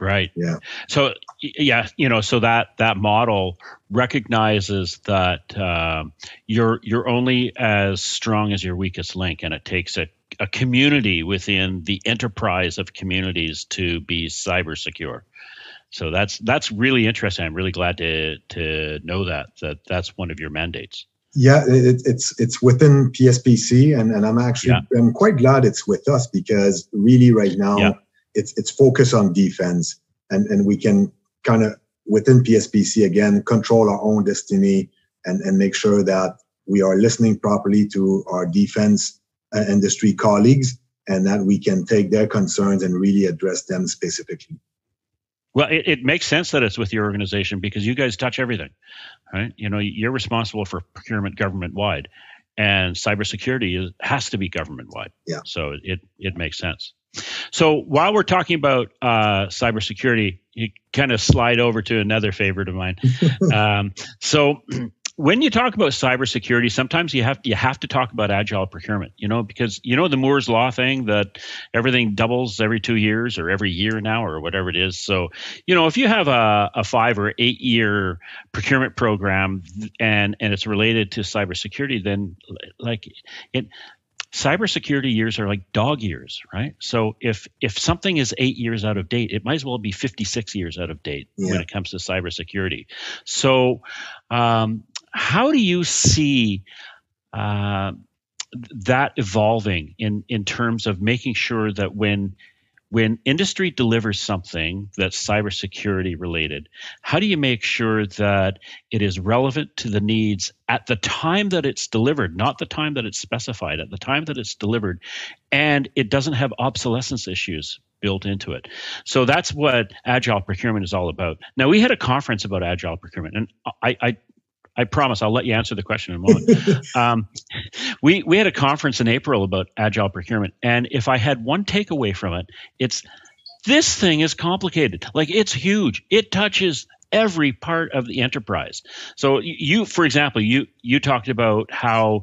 Right. Yeah. So yeah, you know, so that that model recognizes that uh, you're you're only as strong as your weakest link, and it takes a, a community within the enterprise of communities to be cyber secure. So that's that's really interesting. I'm really glad to to know that that that's one of your mandates. Yeah, it, it's it's within PSPC, and, and I'm actually yeah. I'm quite glad it's with us because really right now yeah. it's it's focused on defense, and and we can kind of within PSPC again control our own destiny and and make sure that we are listening properly to our defense industry colleagues, and that we can take their concerns and really address them specifically. Well, it, it, makes sense that it's with your organization because you guys touch everything, right? You know, you're responsible for procurement government wide, and cybersecurity is, has to be government wide. Yeah. So it it makes sense. So while we're talking about uh, cybersecurity, you kind of slide over to another favorite of mine. [laughs] um, so when you talk about cybersecurity, sometimes you have you have to talk about agile procurement. You know, because you know the Moore's law thing that everything doubles every two years or every year now or whatever it is. So, you know, if you have a, a five or eight year procurement program and and it's related to cybersecurity, then like it cybersecurity years are like dog years, right? So if if something is eight years out of date, it might as well be 56 years out of date yeah. when it comes to cybersecurity. So um, how do you see uh, that evolving in in terms of making sure that when when industry delivers something that's cybersecurity related, how do you make sure that it is relevant to the needs at the time that it's delivered, not the time that it's specified, at the time that it's delivered, and it doesn't have obsolescence issues built into it. So that's what agile procurement is all about. Now we had a conference about agile procurement, and I, I I promise I'll let you answer the question in a moment. [laughs] um, we we had a conference in April about agile procurement, and if I had one takeaway from it, it's this thing is complicated. Like it's huge. It touches every part of the enterprise. So you, for example, you you talked about how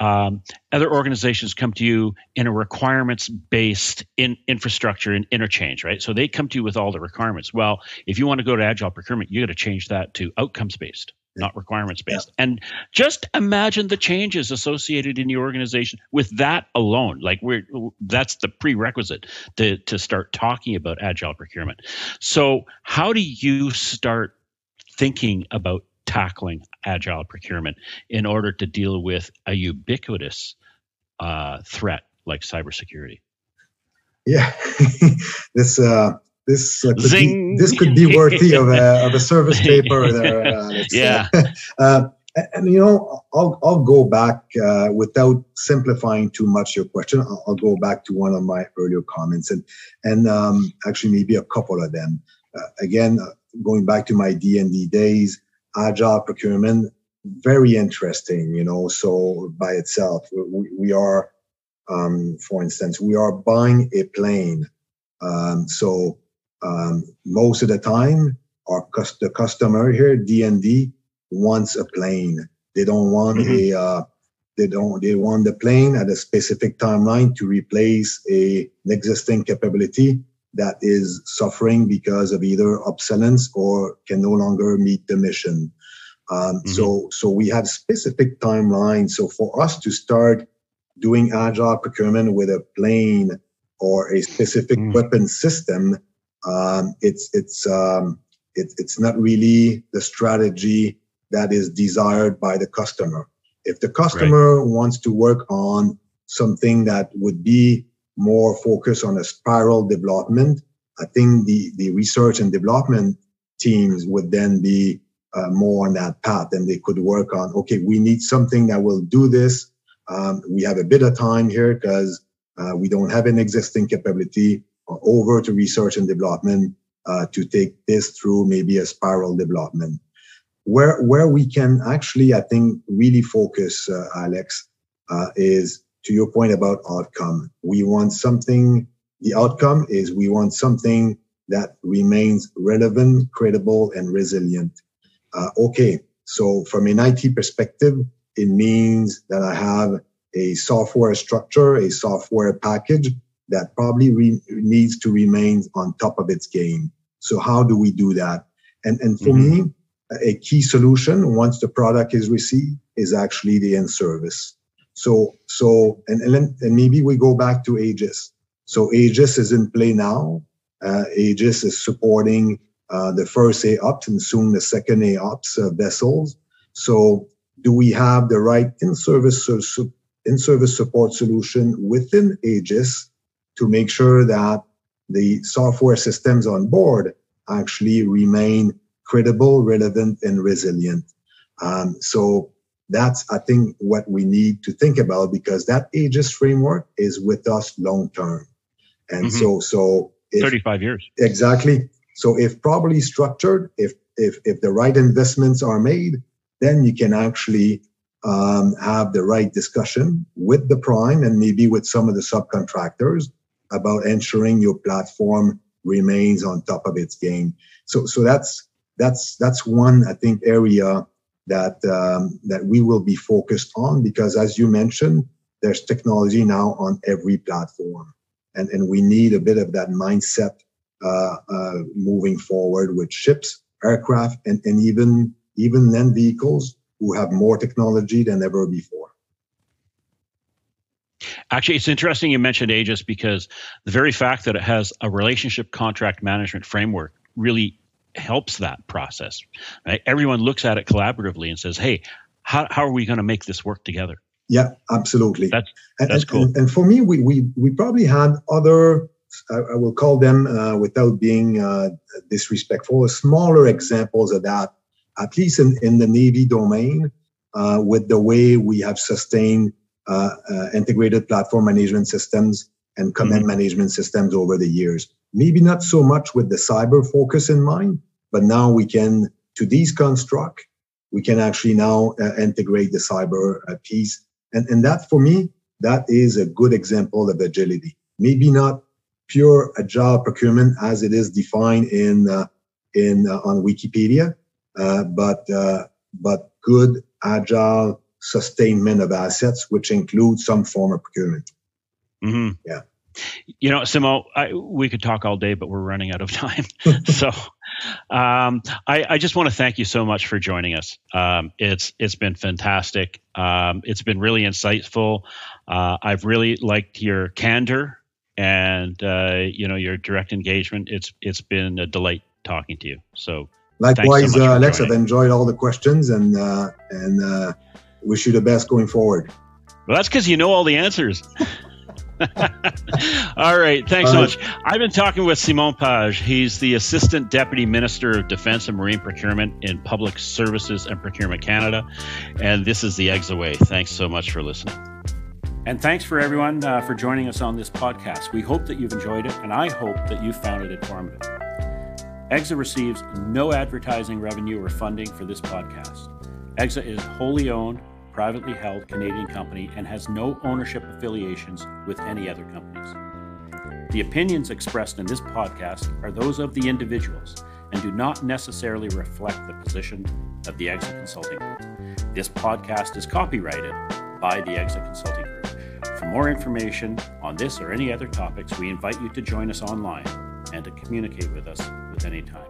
um, other organizations come to you in a requirements based in infrastructure and interchange, right? So they come to you with all the requirements. Well, if you want to go to agile procurement, you got to change that to outcomes based not requirements based. Yeah. And just imagine the changes associated in your organization with that alone. Like we're that's the prerequisite to to start talking about agile procurement. So how do you start thinking about tackling agile procurement in order to deal with a ubiquitous uh, threat like cybersecurity? Yeah, [laughs] this uh, this uh, could be, this could be worthy of a, of a service [laughs] paper. There, uh, yeah. [laughs] Uh, and, and, you know, I'll I'll go back uh, without simplifying too much your question. I'll, I'll, go back to one of my earlier comments and and um, actually maybe a couple of them. Uh, again, uh, going back to my D and D days, agile procurement, very interesting. You know, so by itself, we, we are, um, for instance, we are buying a plane. Um, so um, most of the time, our the customer here, DND, wants a plane. They don't want mm-hmm. a uh, they don't they want the plane at a specific timeline to replace a, an existing capability that is suffering because of either obsolescence or can no longer meet the mission. Um, mm-hmm. So so we have specific timelines. So for us to start doing agile procurement with a plane or a specific mm. weapon system, um, it's it's um, it, it's not really the strategy that is desired by the customer. If the customer right. wants to work on something that would be more focused on a spiral development, I think the, the research and development teams would then be uh, more on that path and they could work on, okay, we need something that will do this. Um, we have a bit of time here because uh, we don't have an existing capability over to research and development uh, to take this through maybe a spiral development. Where where we can actually, I think, really focus, uh, Alex, uh, is to your point about outcome. We want something. The outcome is we want something that remains relevant, credible, and resilient. Uh, okay, so from an IT perspective, it means that I have a software structure, a software package that probably re- needs to remain on top of its game. So how do we do that? And, and for mm-hmm. me, a key solution once the product is received is actually the end service. So, so, and, and, and maybe we go back to AJISS. So AJISS is in play now. Uh, AJISS is supporting uh, the first AOPS and soon the second AOPS uh, vessels. So do we have the right in-service in-service support solution within Aegis to make sure that the software systems on board actually remain credible, relevant, and resilient. Um, so that's, I think, what we need to think about because that AJISS framework is with us long term. And mm-hmm. so, so if, 35 years. Exactly. So if properly structured, if, if, if the right investments are made, then you can actually um, have the right discussion with the prime and maybe with some of the subcontractors about ensuring your platform remains on top of its game. So, so that's that's that's one I think area that um, that we will be focused on because, as you mentioned, there's technology now on every platform, and and we need a bit of that mindset uh, uh, moving forward with ships, aircraft, and and even even land vehicles who have more technology than ever before. Actually, it's interesting you mentioned AJISS because the very fact that it has a relationship contract management framework really helps that process. Right? Everyone looks at it collaboratively and says, "Hey, how, how are we going to make this work together?" Yeah, absolutely. That's that's and, cool. And, and, for me, we we we probably had other. I, I will call them uh, without being uh, disrespectful, smaller examples of that. At least in, in the Navy domain, uh, with the way we have sustained uh, uh, integrated platform management systems and command mm-hmm. management systems over the years. Maybe not so much with the cyber focus in mind, but now we can, to deconstruct, we can actually now uh, integrate the cyber uh, piece. And, and that for me, that is a good example of agility. Maybe not pure agile procurement as it is defined in, uh, in, uh, on Wikipedia, but, but good agile sustainment of assets, which includes some form of procurement. Mm-hmm. Yeah. You know, Simo, I, we could talk all day, but we're running out of time. [laughs] so, um, I, I, just want to thank you so much for joining us. Um, it's it's been fantastic. Um, it's been really insightful. Uh, I've really liked your candor and uh, you know your direct engagement. It's it's been a delight talking to you. So, likewise, so uh, Alex, I've enjoyed all the questions and uh, and uh, wish you the best going forward. Well, that's because you know all the answers. [laughs] [laughs] all right. Thanks so much. I've been talking with Simon Page. He's the Assistant Deputy Minister of Defense and Marine Procurement in Public Services and Procurement Canada. And this is the EXA Way. Thanks so much for listening. And thanks for everyone uh, for joining us on this podcast. We hope that you've enjoyed it, and I hope that you found it informative. EXA receives no advertising revenue or funding for this podcast. EXA is wholly owned privately held Canadian company and has no ownership affiliations with any other companies. The opinions expressed in this podcast are those of the individuals and do not necessarily reflect the position of the EXA Consulting Group. This podcast is copyrighted by the EXA Consulting Group. For more information on this or any other topics, we invite you to join us online and to communicate with us at any time.